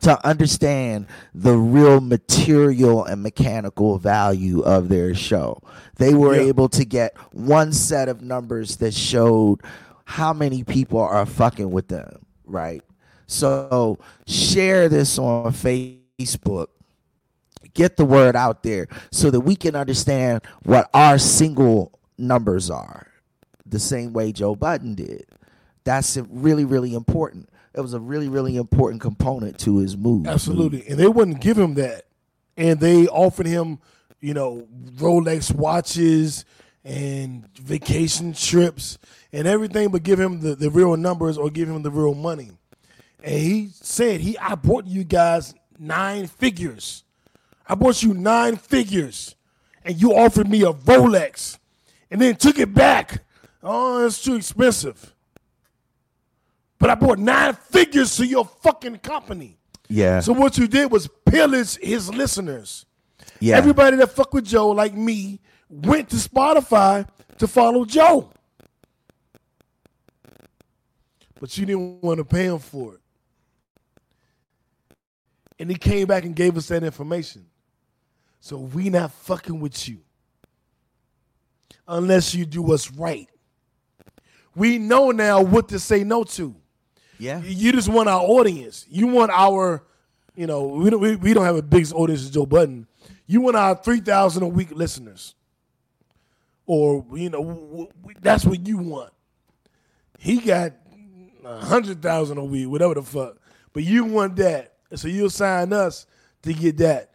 to understand the real material and mechanical value of their show. They were Yeah. able to get one set of numbers that showed how many people are fucking with them, right? So share this on Facebook. Get the word out there so that we can understand what our single numbers are the same way Joe Budden did. That's really, really important. It was a really, really important component to his move. absolutely. And they wouldn't give him that, and they offered him, you know, Rolex watches and vacation trips and everything, but give him the, the real numbers or give him the real money. And he said, "He, I brought you guys nine figures. I brought you nine figures, and you offered me a Rolex, and then took it back. Oh, it's too expensive. But I brought nine figures to your fucking company. Yeah. So what you did was pillage his listeners. yeah. Everybody that fuck with Joe, like me, went to Spotify to follow Joe. But you didn't want to pay him for it. And he came back and gave us that information. So we not fucking with you. Unless you do what's right. We know now what to say no to. yeah. You just want our audience. You want our, you know, we don't we, we don't have a big audience as Joe Budden. You want our three thousand a week listeners, or you know, w- w- that's what you want. He got a hundred thousand a week, whatever the fuck. But you want that, so you'll sign us to get that,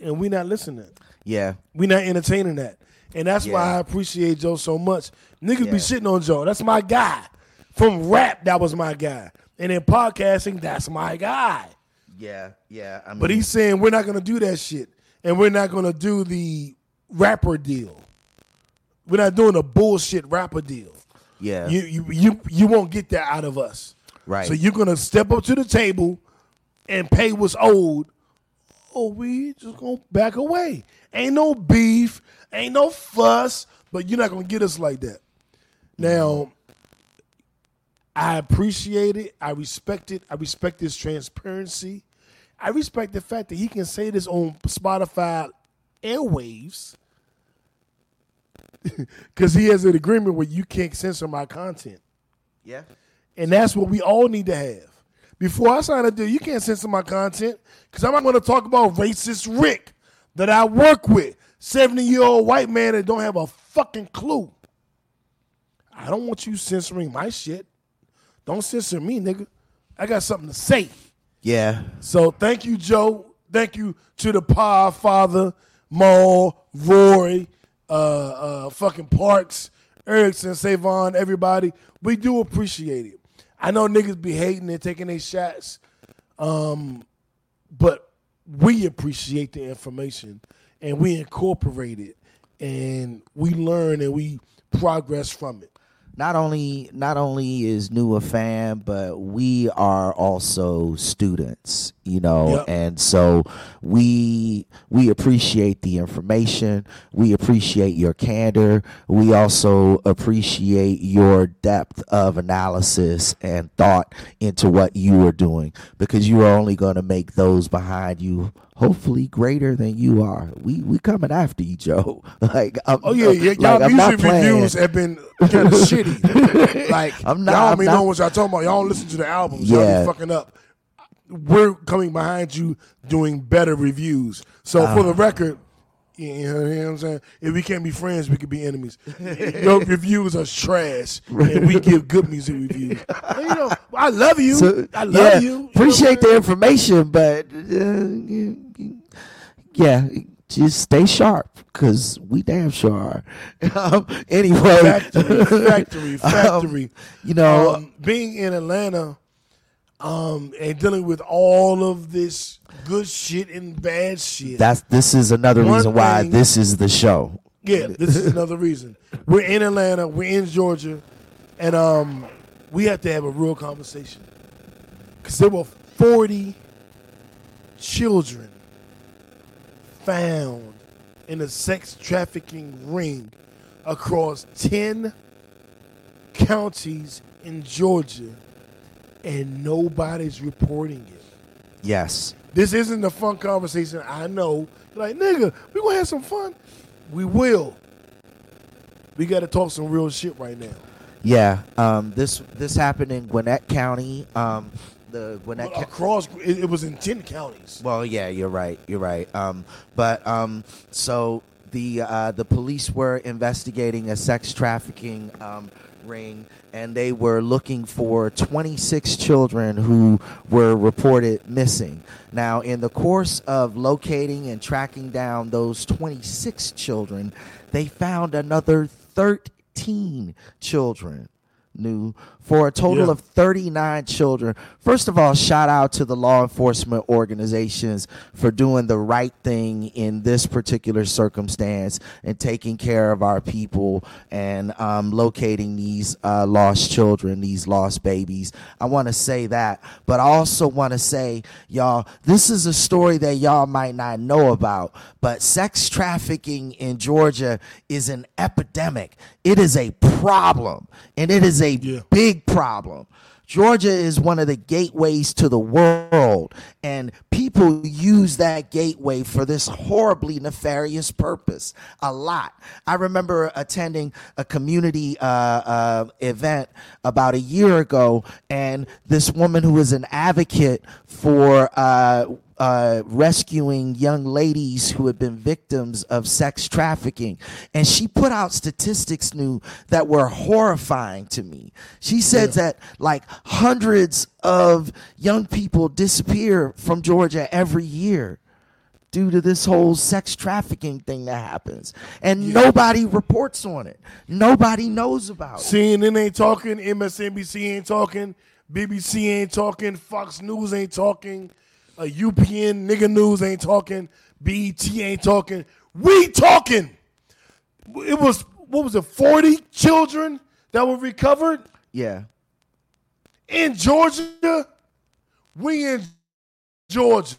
and we not listening. Yeah. We not entertaining that. And that's why I appreciate Joe so much. Niggas Yeah. be shitting on Joe. That's my guy. From rap, that was my guy. And in podcasting, that's my guy. Yeah. Yeah. I mean, But he's saying we're not gonna do that shit. And we're not gonna do the rapper deal. We're not doing a bullshit rapper deal. yeah. You you you you won't get that out of us. Right. So you're gonna step up to the table and pay what's owed. oh, we just gonna back away. Ain't no beef, ain't no fuss, but you're not gonna get us like that. Now, I appreciate it. I respect it. I respect his transparency. I respect the fact that he can say this on Spotify airwaves because he has an agreement where you can't censor my content. yeah. And that's what we all need to have. Before I sign a deal, you can't censor my content because I'm not going to talk about racist Rick that I work with, 70 year old white man that don't have a fucking clue. I don't want you censoring my shit. Don't censor me, nigga. I got something to say. Yeah. So thank you, Joe. Thank you to the Pod Father, Mal, Roy, uh, uh, fucking Parks, Erickson, Savon, everybody. We do appreciate it. I know niggas be hating and taking their shots, um, but we appreciate the information and we incorporate it and we learn and we progress from it. Not only not only is new a fan, but we are also students, you know, Yep. and so we we appreciate the information. We appreciate your candor. We also appreciate your depth of analysis and thought into what you are doing because you are only going to make those behind you hopefully greater than you are. We we coming after you, Joe. Like I'm, Oh yeah, yeah. Y'all I'm music reviews have been kind of shitty. Like I'm not- y'all don't know what y'all talking about. Y'all don't listen to the albums. Y'all Yeah. be fucking up. We're coming behind you doing better reviews. So for Ah. the record, you know, what I'm saying? If we can't be friends, we could be enemies. Your reviews are trash, and we give good music reviews. And, you know, I love you. So, I love yeah, you. You Appreciate the information, but uh, yeah, just stay sharp because we damn sure are. um, anyway, Factory, factory, factory. Um, you know, um, being in Atlanta um, and dealing with all of this good shit and bad shit. that's this is another One reason why thing- this is the show. yeah, this is another reason. We're in Atlanta, we're in Georgia, and um, we have to have a real conversation because there were 40 children found in a sex trafficking ring across 10 counties in Georgia, and nobody's reporting it. Yes, This isn't a fun conversation. I know. Like, nigga, we gonna have some fun. We will. We got to talk some real shit right now. yeah. Um, this this happened in Gwinnett County. Um, the Gwinnett. Well, County. across, it, it was in ten counties. Well, yeah, you're right. You're right. Um, but um, so the uh, the police were investigating a sex trafficking um, ring, and they were looking for 26 children who were reported missing. Now, in the course of locating and tracking down those 26 children, they found another 13 children. New for a total Yeah. of 39 children. First of all, shout out to the law enforcement organizations for doing the right thing in this particular circumstance and taking care of our people and um, locating these uh, lost children, these lost babies. I want to say that, but I also want to say, y'all, this is a story that y'all might not know about, but sex trafficking in Georgia is an epidemic. It is a problem, and it is a Yeah. big problem. Georgia is one of the gateways to the world, and people use that gateway for this horribly nefarious purpose a lot. I remember attending a community uh, uh, event about a year ago, and this woman who was an advocate for uh, uh, rescuing young ladies who had been victims of sex trafficking. And she put out statistics new that were horrifying to me. She said that like hundreds of young people disappear from Georgia every year due to this whole sex trafficking thing that happens. And nobody reports on it. Nobody knows about it. CNN ain't talking. MSNBC ain't talking. BBC ain't talking. Fox News ain't talking. Uh, UPN nigga news ain't talking. BET ain't talking. We talking. It was what was it? Forty children that were recovered. Yeah. in Georgia, we in Georgia.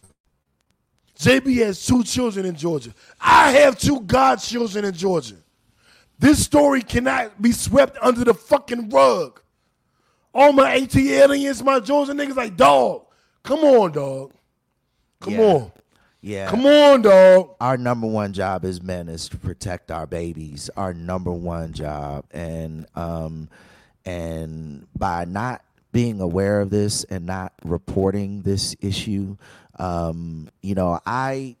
JB has two children in Georgia. I have two godchildren in Georgia. This story cannot be swept under the fucking rug. All my ATLiens, my Georgia niggas, like, dog, come on, dog. Come Yeah. on. Yeah. Come on, dog. our number one job as men is to protect our babies our number one job and um and by not being aware of this and not reporting this issue um you know i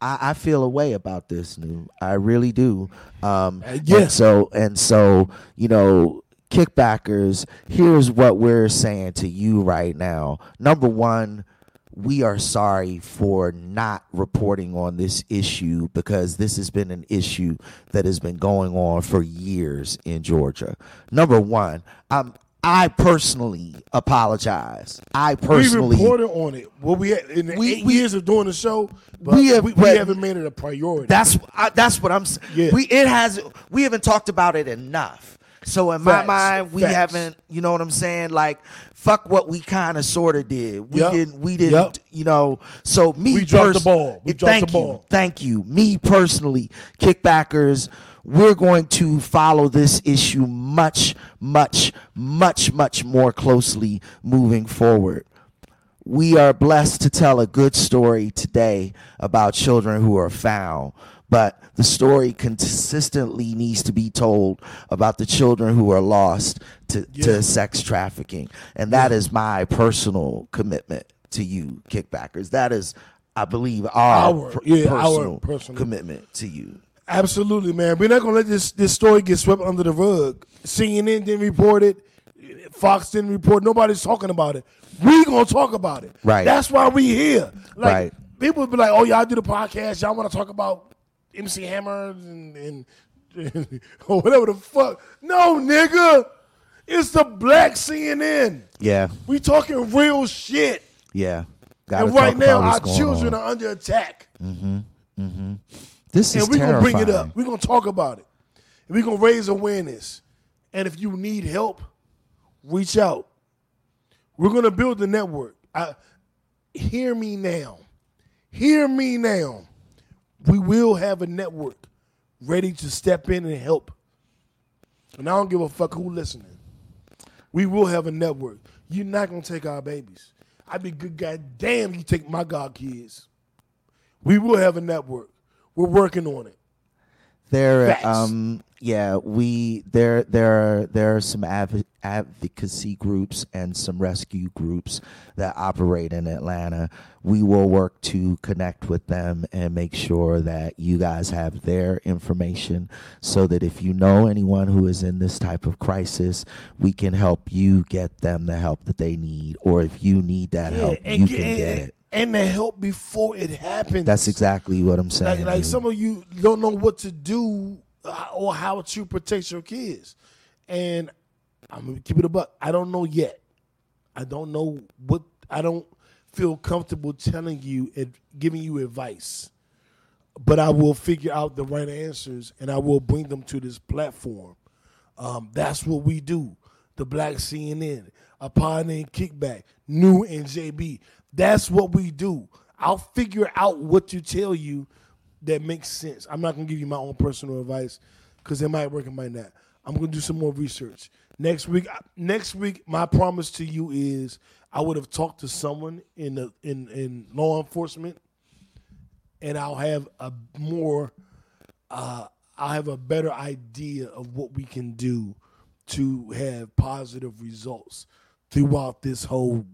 I, I feel a way about this new. I really do. Um, yeah. And so and so, you know, kickbackers. Here's what we're saying to you right now. Number one, we are sorry for not reporting on this issue because this has been an issue that has been going on for years in Georgia. Number one, um, I personally apologize. I We personally reported on it. Well, we had, in the We- eight we- years of doing the show, but We we, have- we, but- haven't made it a priority. That's I, that's what I'm. Yeah. We it has we haven't talked about it enough. So in my mind, we Facts. haven't, you know what I'm saying? Like, fuck what we kind of sort of did. We Yep. didn't, we didn't, Yep. you know. So me, We dropped the ball. We dropped thank the you, thank you. Me personally, kickbackers, we're going to follow this issue much, much, much, much more closely moving forward. We are blessed to tell a good story today about children who are found, but the story consistently needs to be told about the children who are lost to, Yeah. to sex trafficking. And that is my personal commitment to you, kickbackers. That is, I believe, our, Our- per- yeah, our personal, personal- commitment to you. Absolutely, man. We're not gonna let this this story get swept under the rug. CNN didn't report it. Fox didn't report. Nobody's talking about it. We gonna talk about it. Right. That's why we here. Like Right. people would be like, "Oh, y'all do the podcast. Y'all want to talk about MC Hammer and, and or whatever the fuck." No, nigga. It's the black CNN. Yeah, We talking real shit. yeah. Gotta and right now, our children on. are under attack. Mm-hmm. Mm-hmm. This is and we're gonna bring it up. We're gonna talk about it. And we're gonna raise awareness. And if you need help, reach out. We're gonna build the network. I, hear me now. Hear me now. We will have a network ready to step in and help. And I don't give a fuck who listening. We will have a network. You're not gonna take our babies. I'd be good goddamn you take my god kids. We will have a network. We're working on it. There, Facts. um, yeah, we there there are there are some adv- advocacy groups and some rescue groups that operate in Atlanta. We will work to connect with them and make sure that you guys have their information, so that if you know anyone who is in this type of crisis, we can help you get them the help that they need, or if you need that help, you get- can get it. And the help before it happens. That's exactly what I'm saying. like like some of you don't know what to do uh, or how to protect your kids. And I'm gonna keep it a buck. I don't know yet. I don't know what I don't feel comfortable telling you and giving you advice. But I will figure out the right answers and I will bring them to this platform. Um, that's what we do. The Black CNN, a pioneer kickback, new and JB. That's what we do. I'll figure out what to tell you that makes sense. I'm not gonna give you my own personal advice because it might work, it might not. I'm gonna do some more research next week. Next week, my promise to you is I would have talked to someone in the in in law enforcement, and I'll have a more uh, I have a better idea of what we can do to have positive results throughout this whole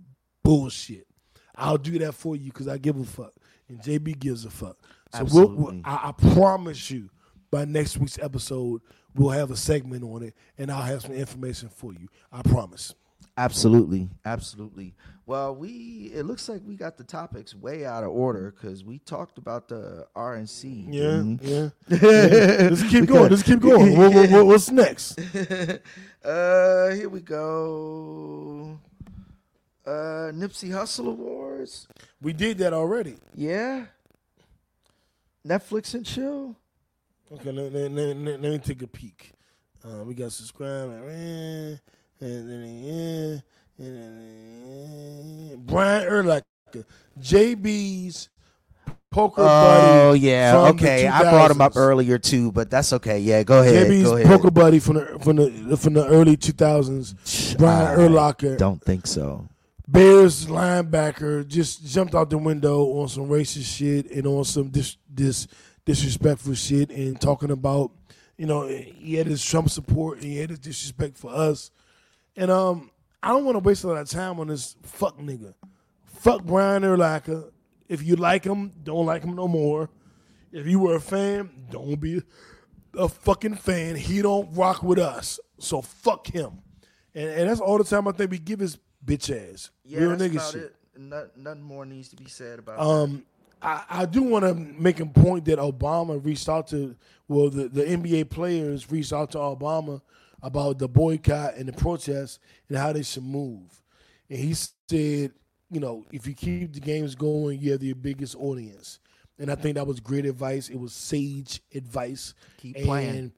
bullshit. I'll do that for you because I give a fuck, and JB gives a fuck. So we'll, we'll. I, I promise you, by next week's episode, we'll have a segment on it, and I'll have some information for you. I promise. Absolutely, absolutely. Well, we it looks like we got the topics way out of order because we talked about the RNC. Yeah, we? yeah. yeah. Let's keep going. Let's keep going. What- what- what's next? Uh, here we go. Uh, Nipsey Hussle Awards. We did that already. Yeah. Netflix and chill. Okay, let, let- let- let- me take a peek. Uh, we got subscribe, and then yeah, Brian Urlacher, JB's poker buddy. Oh yeah. Okay, I brought him up earlier too, but that's okay. Yeah, go ahead. JB's go ahead. poker buddy from the from the from the early 2000s. Brian I Urlacher, Don't think so. Bears linebacker, just jumped out the window on some racist shit and on some this dis disrespectful shit and talking about, you know, he had his Trump support and he had his disrespect for us. And um, I don't want to waste a lot of time on this fuck nigga. Fuck Brian Urlacher. If you like him, don't like him no more. If you were a fan, don't be a fucking fan. He don't rock with us. So fuck him. And, and that's all the time I think we give his bitch ass. Real nigga shit. Not, nothing more needs to be said about Um, I, I do want to make a point that Obama reached out to, well, the, the NBA players reached out to Obama about the boycott and the protests and how they should move. And he said, you know, if you keep the games going, you have the biggest audience. And I think that was great advice. It was sage advice. Keep and playing.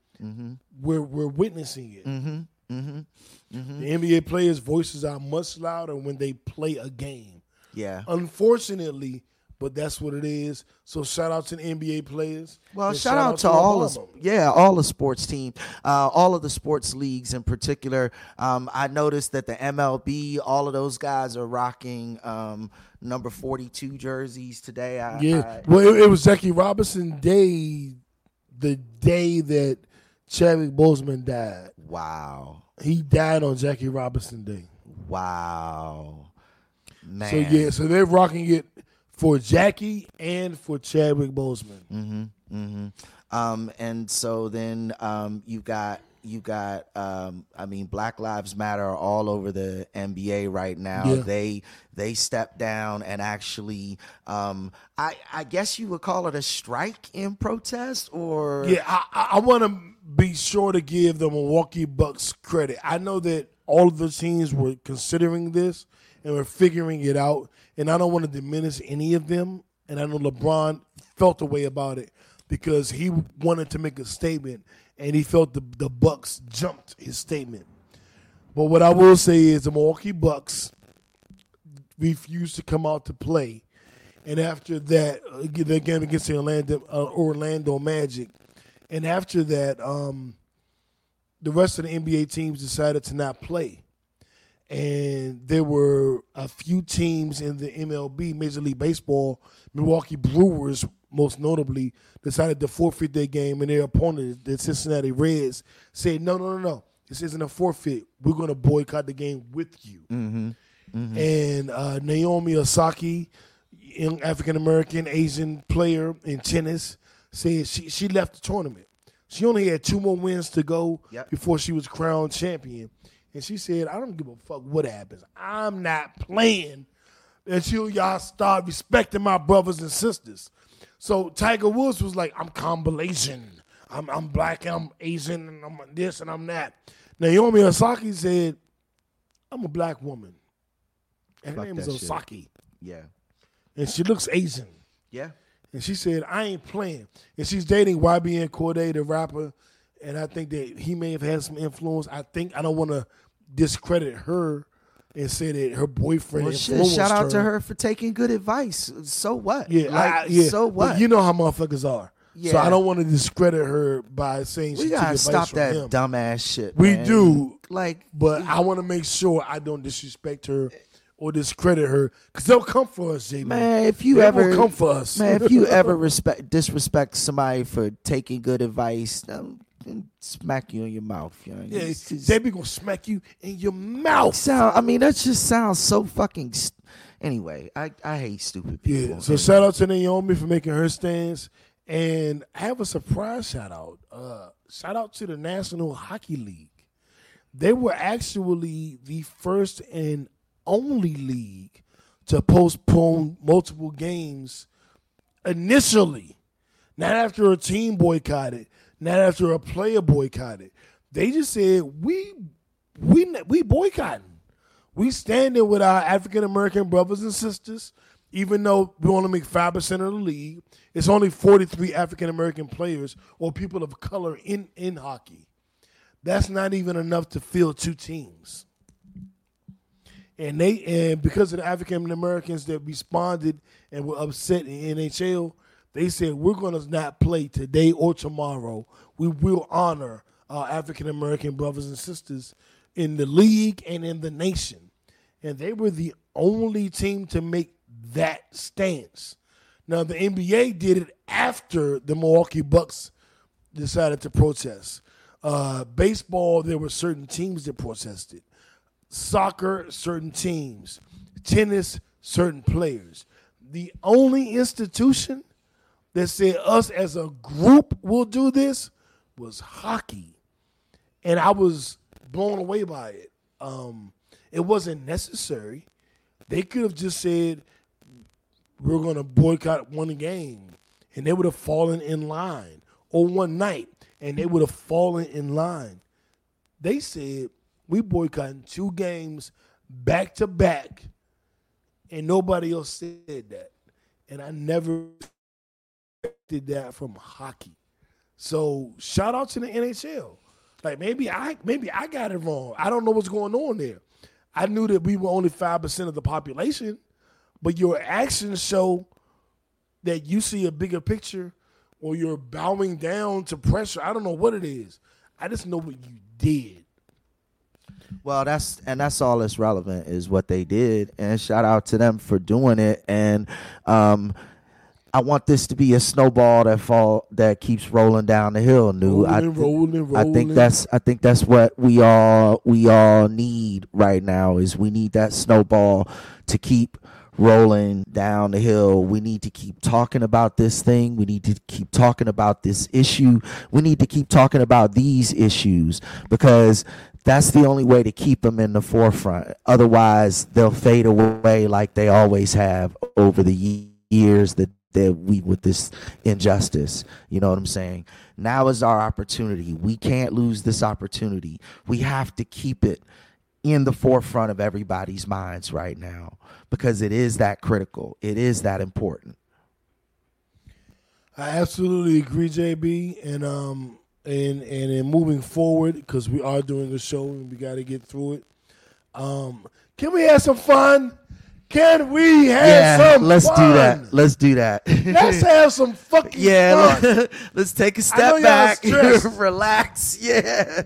we're we're witnessing it. Mm-hmm. mm-hmm. mm-hmm. The NBA players' voices are much louder when they play a game. Yeah. Unfortunately, but that's what it is. So shout out to the NBA players. Well, and shout, out, to all the Obama. yeah, all the sports team, uh, all of the sports leagues in particular. Um, I noticed that the MLB, all of those guys are rocking um, number forty-two jerseys today. I, Yeah. I- well, it, it was Jackie Robinson Day, the day that Chadwick Boseman died. wow, He died on Jackie Robinson Day. wow, man. So yeah, so they're rocking it for Jackie and for Chadwick Boseman. Mm-hmm. Mm-hmm. Um, and so then um, you got you got um, I mean Black Lives Matter are all over the NBA right now. Yeah. They they stepped down and actually um, I I guess you would call it a strike in protest or Yeah, I, I, I want to be sure to give the Milwaukee Bucks credit. I know that all of the teams were considering this and were figuring it out, and I don't want to diminish any of them. And I know LeBron felt a way about it because he wanted to make a statement, and he felt the the Bucks jumped his statement. But what I will say is the Milwaukee Bucks refused to come out to play. And after that, uh, the game against the Orlando, uh, Orlando Magic, and after that, um, the rest of the NBA teams decided to not play. And there were a few teams in the MLB, Major League Baseball, Milwaukee Brewers, most notably, decided to forfeit their game, and their opponent, the Cincinnati Reds, said, "No, no, no, no, this isn't a forfeit. We're going to boycott the game with you." And uh, Naomi Osaka, young African American Asian player in tennis, said she she left the tournament. She only had two more wins to go Yep. before she was crowned champion. And she said, I don't give a fuck what happens. I'm not playing until y'all start respecting my brothers and sisters. So Tiger Woods was like, I'm combination. I'm I'm black and I'm Asian and I'm this and I'm that. Now Naomi Osaka said, I'm a black woman. And her name is that shit. Osaka. yeah And she looks Asian. yeah And she said, I ain't playing. And she's dating YBN Cordae, the rapper. And I think that he may have had some influence. I think I don't want to discredit her and say that her boyfriend well, shit, shout out to her for taking good advice. So what? Yeah, like, I, yeah. So But what? you know how motherfuckers are. Yeah. So I don't want to discredit her by saying we she took gotta stop that him. dumbass shit. We man. do, Like, but I want to make sure I don't disrespect her or discredit her because they'll come for us, J Man, if you They ever come for us. man, if you ever respect disrespect somebody for taking good advice, um, then smack you in your mouth. You know? yeah, It's just- they be gonna smack you in your mouth. sound. I mean, that just sounds so fucking. St- anyway, I I hate stupid people. Yeah. So shout out to Naomi for making her stance, and I have a surprise shout out. Uh, shout out to the National Hockey League. They were actually the first and only league to postpone multiple games initially, not after a team boycotted, not after a player boycotted. They just said we we we boycotting. We standing with our African American brothers and sisters, even though we only make five percent of the league. It's only forty three African American players or people of color in in hockey. That's not even enough to fill two teams. And they and because of the African Americans that responded and were upset in NHL, they said we're going to not play today or tomorrow. We will honor our African American brothers and sisters in the league and in the nation. And they were the only team to make that stance. Now the NBA did it after the Milwaukee Bucks decided to protest. Uh, baseball, there were certain teams that protested soccer, certain teams, tennis, certain players. The only institution that said us as a group will do this was hockey. And I was blown away by it. Um, it wasn't necessary. They could have just said, we're going to boycott one game, and they would have fallen in line, or one night, and they would have fallen in line. They said, we boycotting two games back to back, and nobody else said that. And I never expected that from hockey. So shout out to the NHL. Like maybe I maybe I got it wrong. I don't know what's going on there. I knew that we were only five percent of the population, but your actions show that you see a bigger picture or you're bowing down to pressure. I don't know what it is. I just know what you did. Well, that's and that's all that's relevant is what they did, and shout out to them for doing it. And um, I want this to be a snowball that fall that keeps rolling down the hill. New, Rolling, I, rolling, I think that's I think that's what we all we all need right now is we need that snowball to keep rolling down the hill. We need to keep talking about this thing. We need to keep talking about this issue. We need to keep talking about these issues because that's the only way to keep them in the forefront. Otherwise, they'll fade away like they always have over the years that that we with this injustice. You know what I'm saying? Now is our opportunity. We can't lose this opportunity. We have to keep it in the forefront of everybody's minds right now because it is that critical. It is that important. I absolutely agree, JB, and um and and in moving forward because we are doing a show and we got to get through it. Um, can we have some fun? Can we have some? let's fun? do that. Let's do that. Let's have some fucking yeah, fun. let- let's take a step back, relax. Yeah.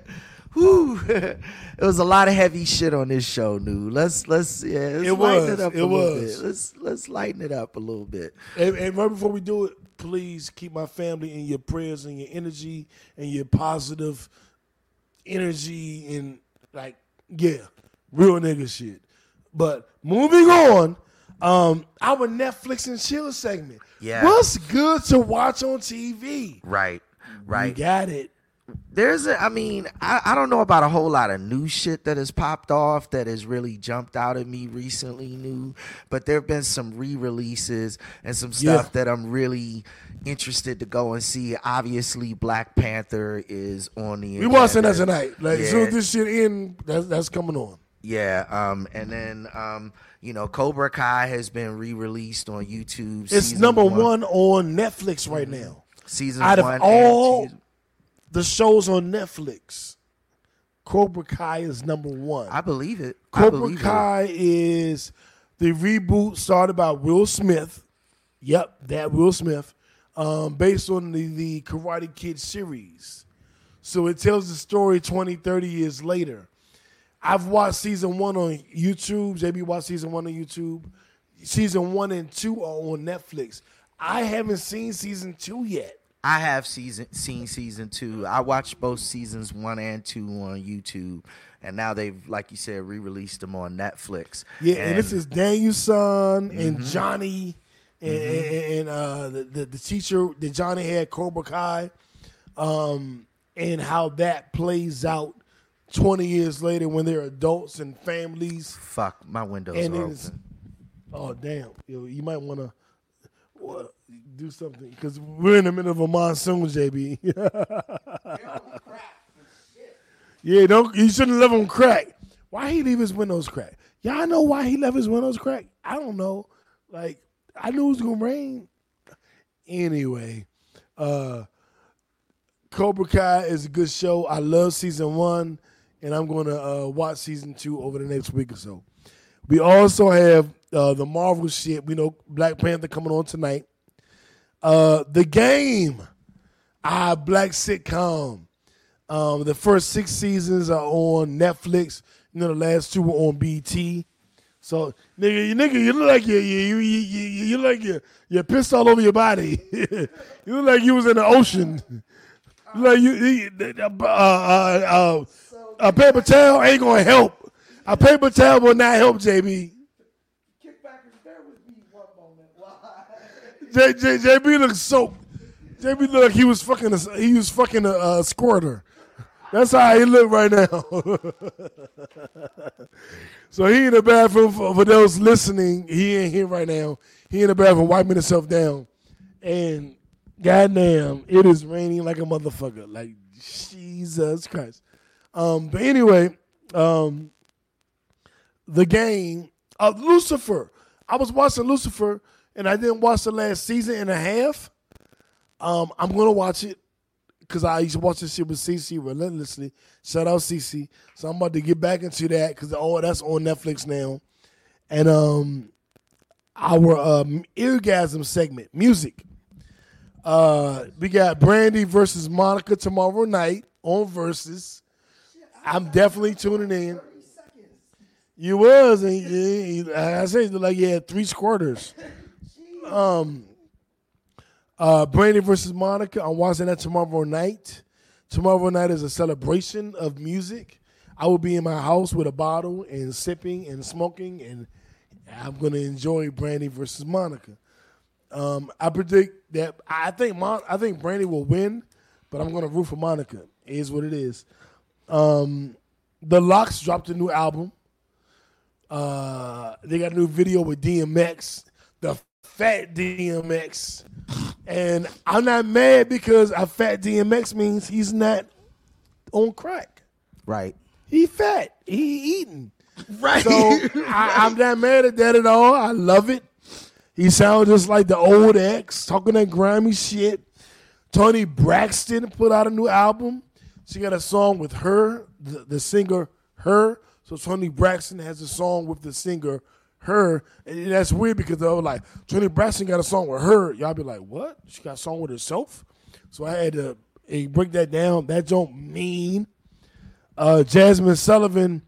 Whew. it was a lot of heavy shit on this show, new. Let's let's yeah, let's It lighten was, it up it a little was. bit. Let's let's lighten it up a little bit. And, and right before we do it, please keep my family in your prayers and your energy and your positive energy and like yeah, real nigga shit. But moving on, um, our Netflix and chill segment. Yeah. what's good to watch on TV? Right. You Right. got it. there's a i mean I, I don't know about a whole lot of new shit that has popped off that has really jumped out at me recently new but there have been some re-releases and some stuff Yeah. that i'm really interested to go and see obviously black panther is on the We watching that tonight. Like Yeah. as this shit in, that's that's coming on. Yeah um and then um you know cobra kai has been re-released on youtube It's number one on Netflix right now. season out of one and all season- the shows on Netflix, Cobra Kai is number one. i believe it Cobra believe. Kai is the reboot started by Will Smith. Yep, that Will Smith, um, based on the, the Karate Kid series. So it tells the story 20, 30 years later. I've watched season one on YouTube. JB watched season one on YouTube. Season one and two are on Netflix. I haven't seen season two yet. I have season seen season two. I watched both seasons one and two on YouTube, and now they've, like you said, re-released them on Netflix. Yeah, and, this is Daniel's son Mm-hmm. and Johnny and, and, and, uh, the, the the teacher that Johnny had Cobra Kai, um, and how that plays out twenty years later when they're adults and families. fuck. My windows And are it's- open. Oh damn! Yo, you might want to do something because we're in the middle of a monsoon, JB. yeah, don't you shouldn't leave them crack. Why he leave his windows cracked? Y'all know why he left his windows cracked? I don't know. Like I knew it was gonna rain. Anyway, uh Cobra Kai is a good show. I love season one, and I'm gonna uh, watch season two over the next week or so. We also have uh, the Marvel shit. We know Black Panther coming on tonight. Uh, the game, our black sitcom. Um, the first six seasons are on Netflix. You know, the last two were on BT. So, nigga, you nigga, you look like you you you you, you, you look like you you're pissed all over your body. you look like you was in the ocean. You like you, you uh, uh, uh, a paper towel ain't gonna help. A paper towel will not help, JB. Kick back and bear with me one moment. Why? J, J, JB looks soaked. JB look like he was fucking a, he was fucking a, uh squirter. That's how he look right now. so he in the bathroom for, for those listening. He ain't here right now. He in the bathroom wiping himself down, and goddamn, it is raining like a motherfucker. Like Jesus Christ. Um, but anyway, um, the game of Lucifer. I was watching Lucifer, and I didn't watch the last season and a half. Um, I'm gonna watch it because I used to watch this shit with CC relentlessly. Shout out CC. So I'm about to get back into that because oh, that's on Netflix now. And um, our um, eargasm segment, music. Uh, we got Brandy versus Monica tomorrow night on Verzuz. I'm definitely tuning in. You was, and you, you- I say like you had three squirters. Um, uh, Brandy versus Monica. I'm watching that tomorrow night. Tomorrow night is a celebration of music. I will be in my house with a bottle and sipping and smoking, and I'm gonna enjoy Brandy versus Monica. Um, I predict that I think Mon- I think Brandy will win, but I'm gonna root for Monica. It is what it is. Um, the LOX dropped a new album. Uh, they got a new video with DMX, the fat DMX. And I'm not mad because a fat DMX means he's not on crack. Right. He fat. He eating. Right. So I, I'm not mad at that at all. I love it. He sounds just like the old X, talking that grimy shit. Toni Braxton put out a new album. She got a song with her, the, the singer, her. So Toni Braxton has a song with the singer, her. And that's weird because they were like, Toni Braxton got a song with her. Y'all be like, what? She got a song with herself? So I had to break that down. That don't mean uh, Jazmine Sullivan.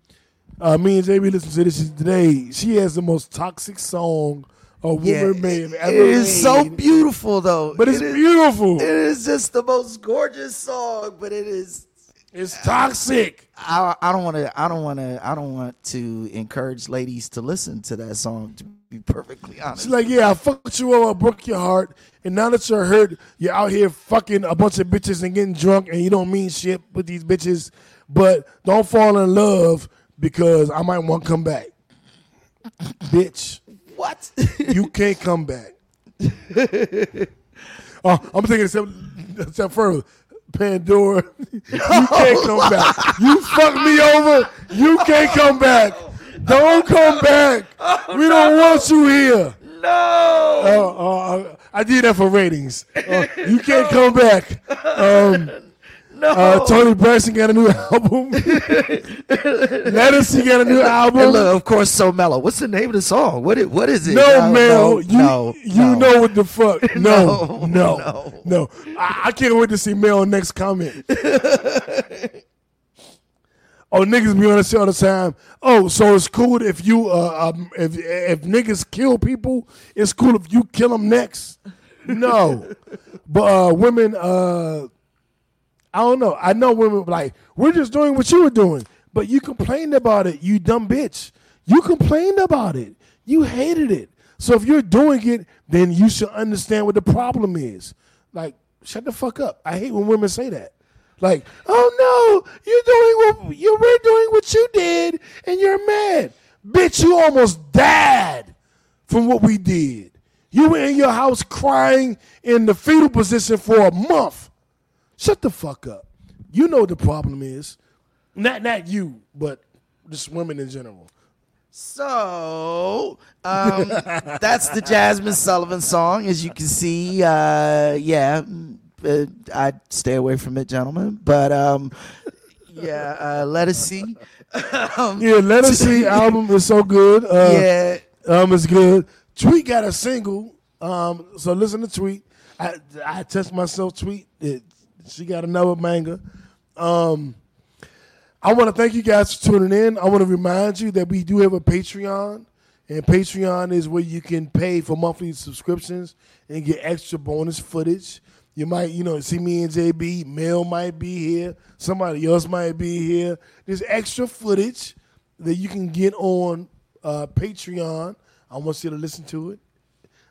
Uh, me and JB listened to this today. She has the most toxic song a woman Yeah, may have it ever is so beautiful though. But it's It is- beautiful. It is just the most gorgeous song, but it is. It's toxic. I, I don't want to. I don't want to. I don't want to encourage ladies to listen to that song. To be perfectly honest, She's like, yeah, I fucked you over, I broke your heart, and now that you're hurt, you're out here fucking a bunch of bitches and getting drunk, and you don't mean shit with these bitches. But don't fall in love because I might want to come back, bitch. what? You can't come back. oh, I'm thinking a step, a step further. Pandora, you can't come back. You fucked me over. You can't come back. Don't come back. We don't want you here. no. Oh, oh, I did that for ratings. Uh, you can't come back. Um, no. uh, Toni Braxton got a new album. Ledisi got a new and album. look, of course, so mellow. What's the name of the song? What? It, what is it? No, man, no, you no, you no. know what the fuck? No, No, no, no. no. I, I can't wait to see Mel next comment. oh, niggas be on the show all the time. Oh, so it's cool if you uh um, if if niggas kill people, it's cool if you kill them next. No, but uh, women uh. I don't know. I know women like we're just doing what you were doing, but you complained about it. You dumb bitch. You complained about it. You hated it. So if you're doing it, then you should understand what the problem is. Like, shut the fuck up. I hate when women say that. Like, oh no, you're doing what you we're doing what you did, and you're mad, bitch. You almost died from what we did. You were in your house crying in the fetal position for a month. Shut the fuck up. You know what the problem is. Not not you, but just women in general. So, um, that's the Jazmine Sullivan song. As you can see, uh, yeah, uh, I'd stay away from it, gentlemen. But um, yeah, uh, let us see. um, Yeah, Let Us See album is so good. Uh, yeah, um, it's good. Tweet got a single. Um, so listen to Tweet. I I test myself. Tweet. It, she got another manga. Um, I want to thank you guys for tuning in. I want to remind you that we do have a Patreon, and Patreon is where you can pay for monthly subscriptions and get extra bonus footage. You might, you know, see me and JB. Mel might be here. Somebody else might be here. There's extra footage that you can get on uh, Patreon. I want you to listen to it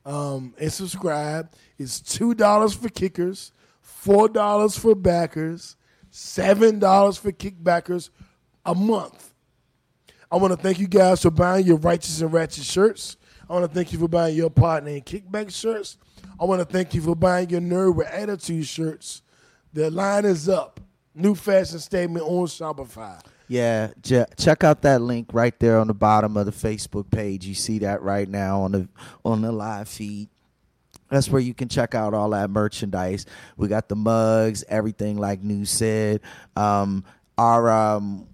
um, and subscribe. It's two dollars for kickers, four dollars for backers, seven dollars for kickbackers a month. I want to thank you guys for buying your righteous and ratchet shirts. I want to thank you for buying your partner and kickback shirts. I want to thank you for buying your nerd with attitude shirts. The line is up. New fashion statement on Shopify. yeah. Check out that link right there on the bottom of the Facebook page. You see that right now on the on the live feed. That's where you can check out all that merchandise. We got the mugs, everything like New said. Um, our um,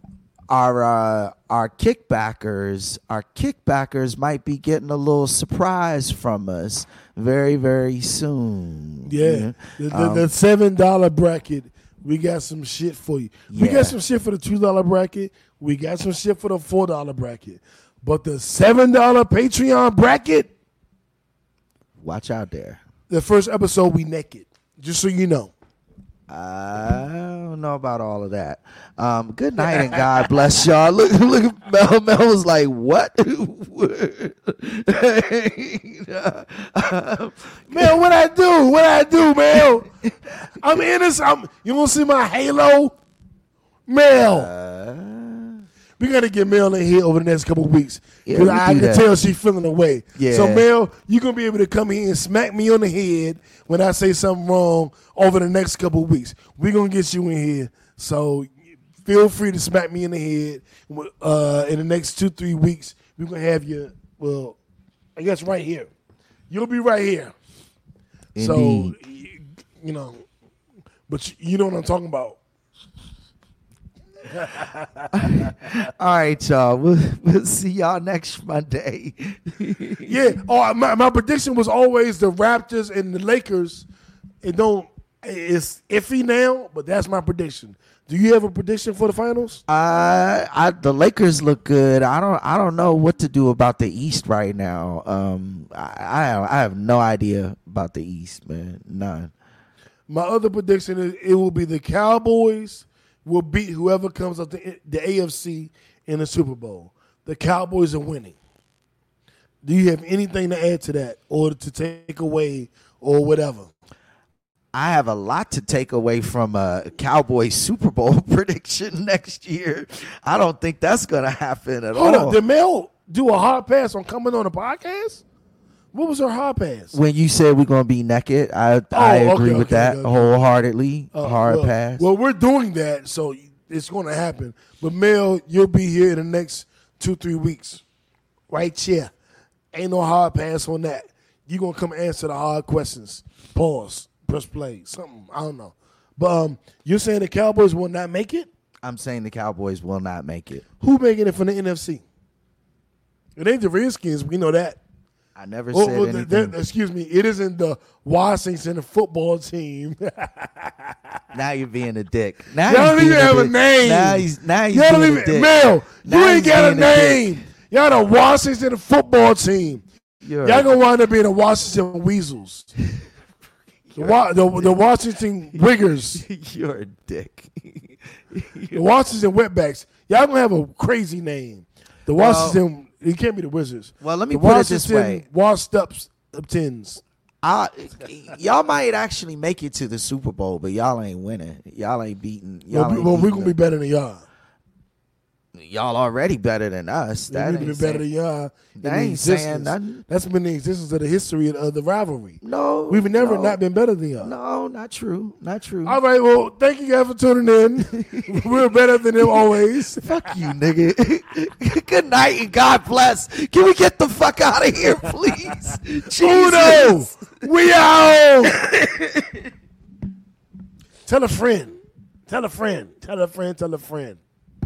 our uh, our kickbackers, our kickbackers might be getting a little surprise from us very very soon. Yeah, the, the, Um, the seven dollar bracket. We got some shit for you. We got some shit for the two dollar bracket. We got some shit for the four dollar bracket. But the seven dollar Patreon bracket, watch out there. the first episode we naked. Just so you know. I don't know about all of that. Um, good night and God bless y'all. Look, look Mel. Mel was like, "What?" Man, what I do? What I do, Mel? I'm innocent. I'm, you want to see my halo? Mel. We got to get Mel in here over the next couple of weeks. Yeah, 'Cause we I can that. tell she's feeling away. Yeah. So, Mel, you're going to be able to come here and smack me on the head when I say something wrong over the next couple of weeks. We're going to get you in here. So, feel free to smack me in the head. Uh, in the next two, three weeks, we're going to have you, well, I guess right here. You'll be right here. So, Indeed. y- you know, but you- you know what I'm talking about. All right, y'all. We'll, we'll see y'all next Monday. Yeah. Oh, my, my prediction was always the Raptors and the Lakers. It don't. It's iffy now, but that's my prediction. Do you have a prediction for the finals? Uh, I the Lakers look good. I don't I don't know what to do about the East right now. Um, I I, I have no idea about the East, man. None. My other prediction is it will be the Cowboys will beat whoever comes up the the AFC in the Super Bowl. The Cowboys are winning. Do you have anything to add to that, or to take away, or whatever? I have a lot to take away from a Cowboys Super Bowl prediction next year. I don't think that's gonna happen at Hold all. up, did Mel do a hard pass on coming on the podcast? What was her hard pass? when you said we're gonna be naked, I I Oh, agree okay, with okay, that okay. wholeheartedly. Uh, Hard well, pass. Well, we're doing that, so it's going to happen. But Mel, you'll be here in the next two, three weeks, right here. Ain't no hard pass on that. You gonna come answer the hard questions. Pause. Press play. Something I don't know. But um, you're saying the Cowboys will not make it? I'm saying the Cowboys will not make it. Who making it from the NFC? It ain't the Redskins. We know that. I never Oh, said well, anything. th- excuse me. It isn't the Washington football team. now you're being a dick. Now Y'all don't even being a have a name. Now he's now he's Y'all don't being even, a dick. Mel, Now you ain't got a being a name. Y'all the Washington football team. You're Y'all gonna wind up being the Washington Weasels. The, Wa- the, the Washington Wiggers. You're a dick. The Washington Wetbacks. Y'all gonna have a crazy name. The Washington, it can't be the Wizards. Well, let me the put it this way. Washed up tins. I, y'all might actually make it to the Super Bowl, but y'all ain't winning. Y'all ain't beating. Y'all, Well, we, ain't well, we beating gonna be better than y'all. Y'all already better than us. We That to ain't better saying- than y'all. that ain't saying existence. nothing. That's been the existence of the history of, the rivalry. No, We've never no, not been better than y'all. No, not true. Not true. All right, well, thank you guys for tuning in. We're better than them always. Fuck you, nigga. Good night and God bless. Can we get the fuck out of here, please? Uno, Jesus. we out. tell a friend. Tell a friend. Tell a friend. Tell a friend.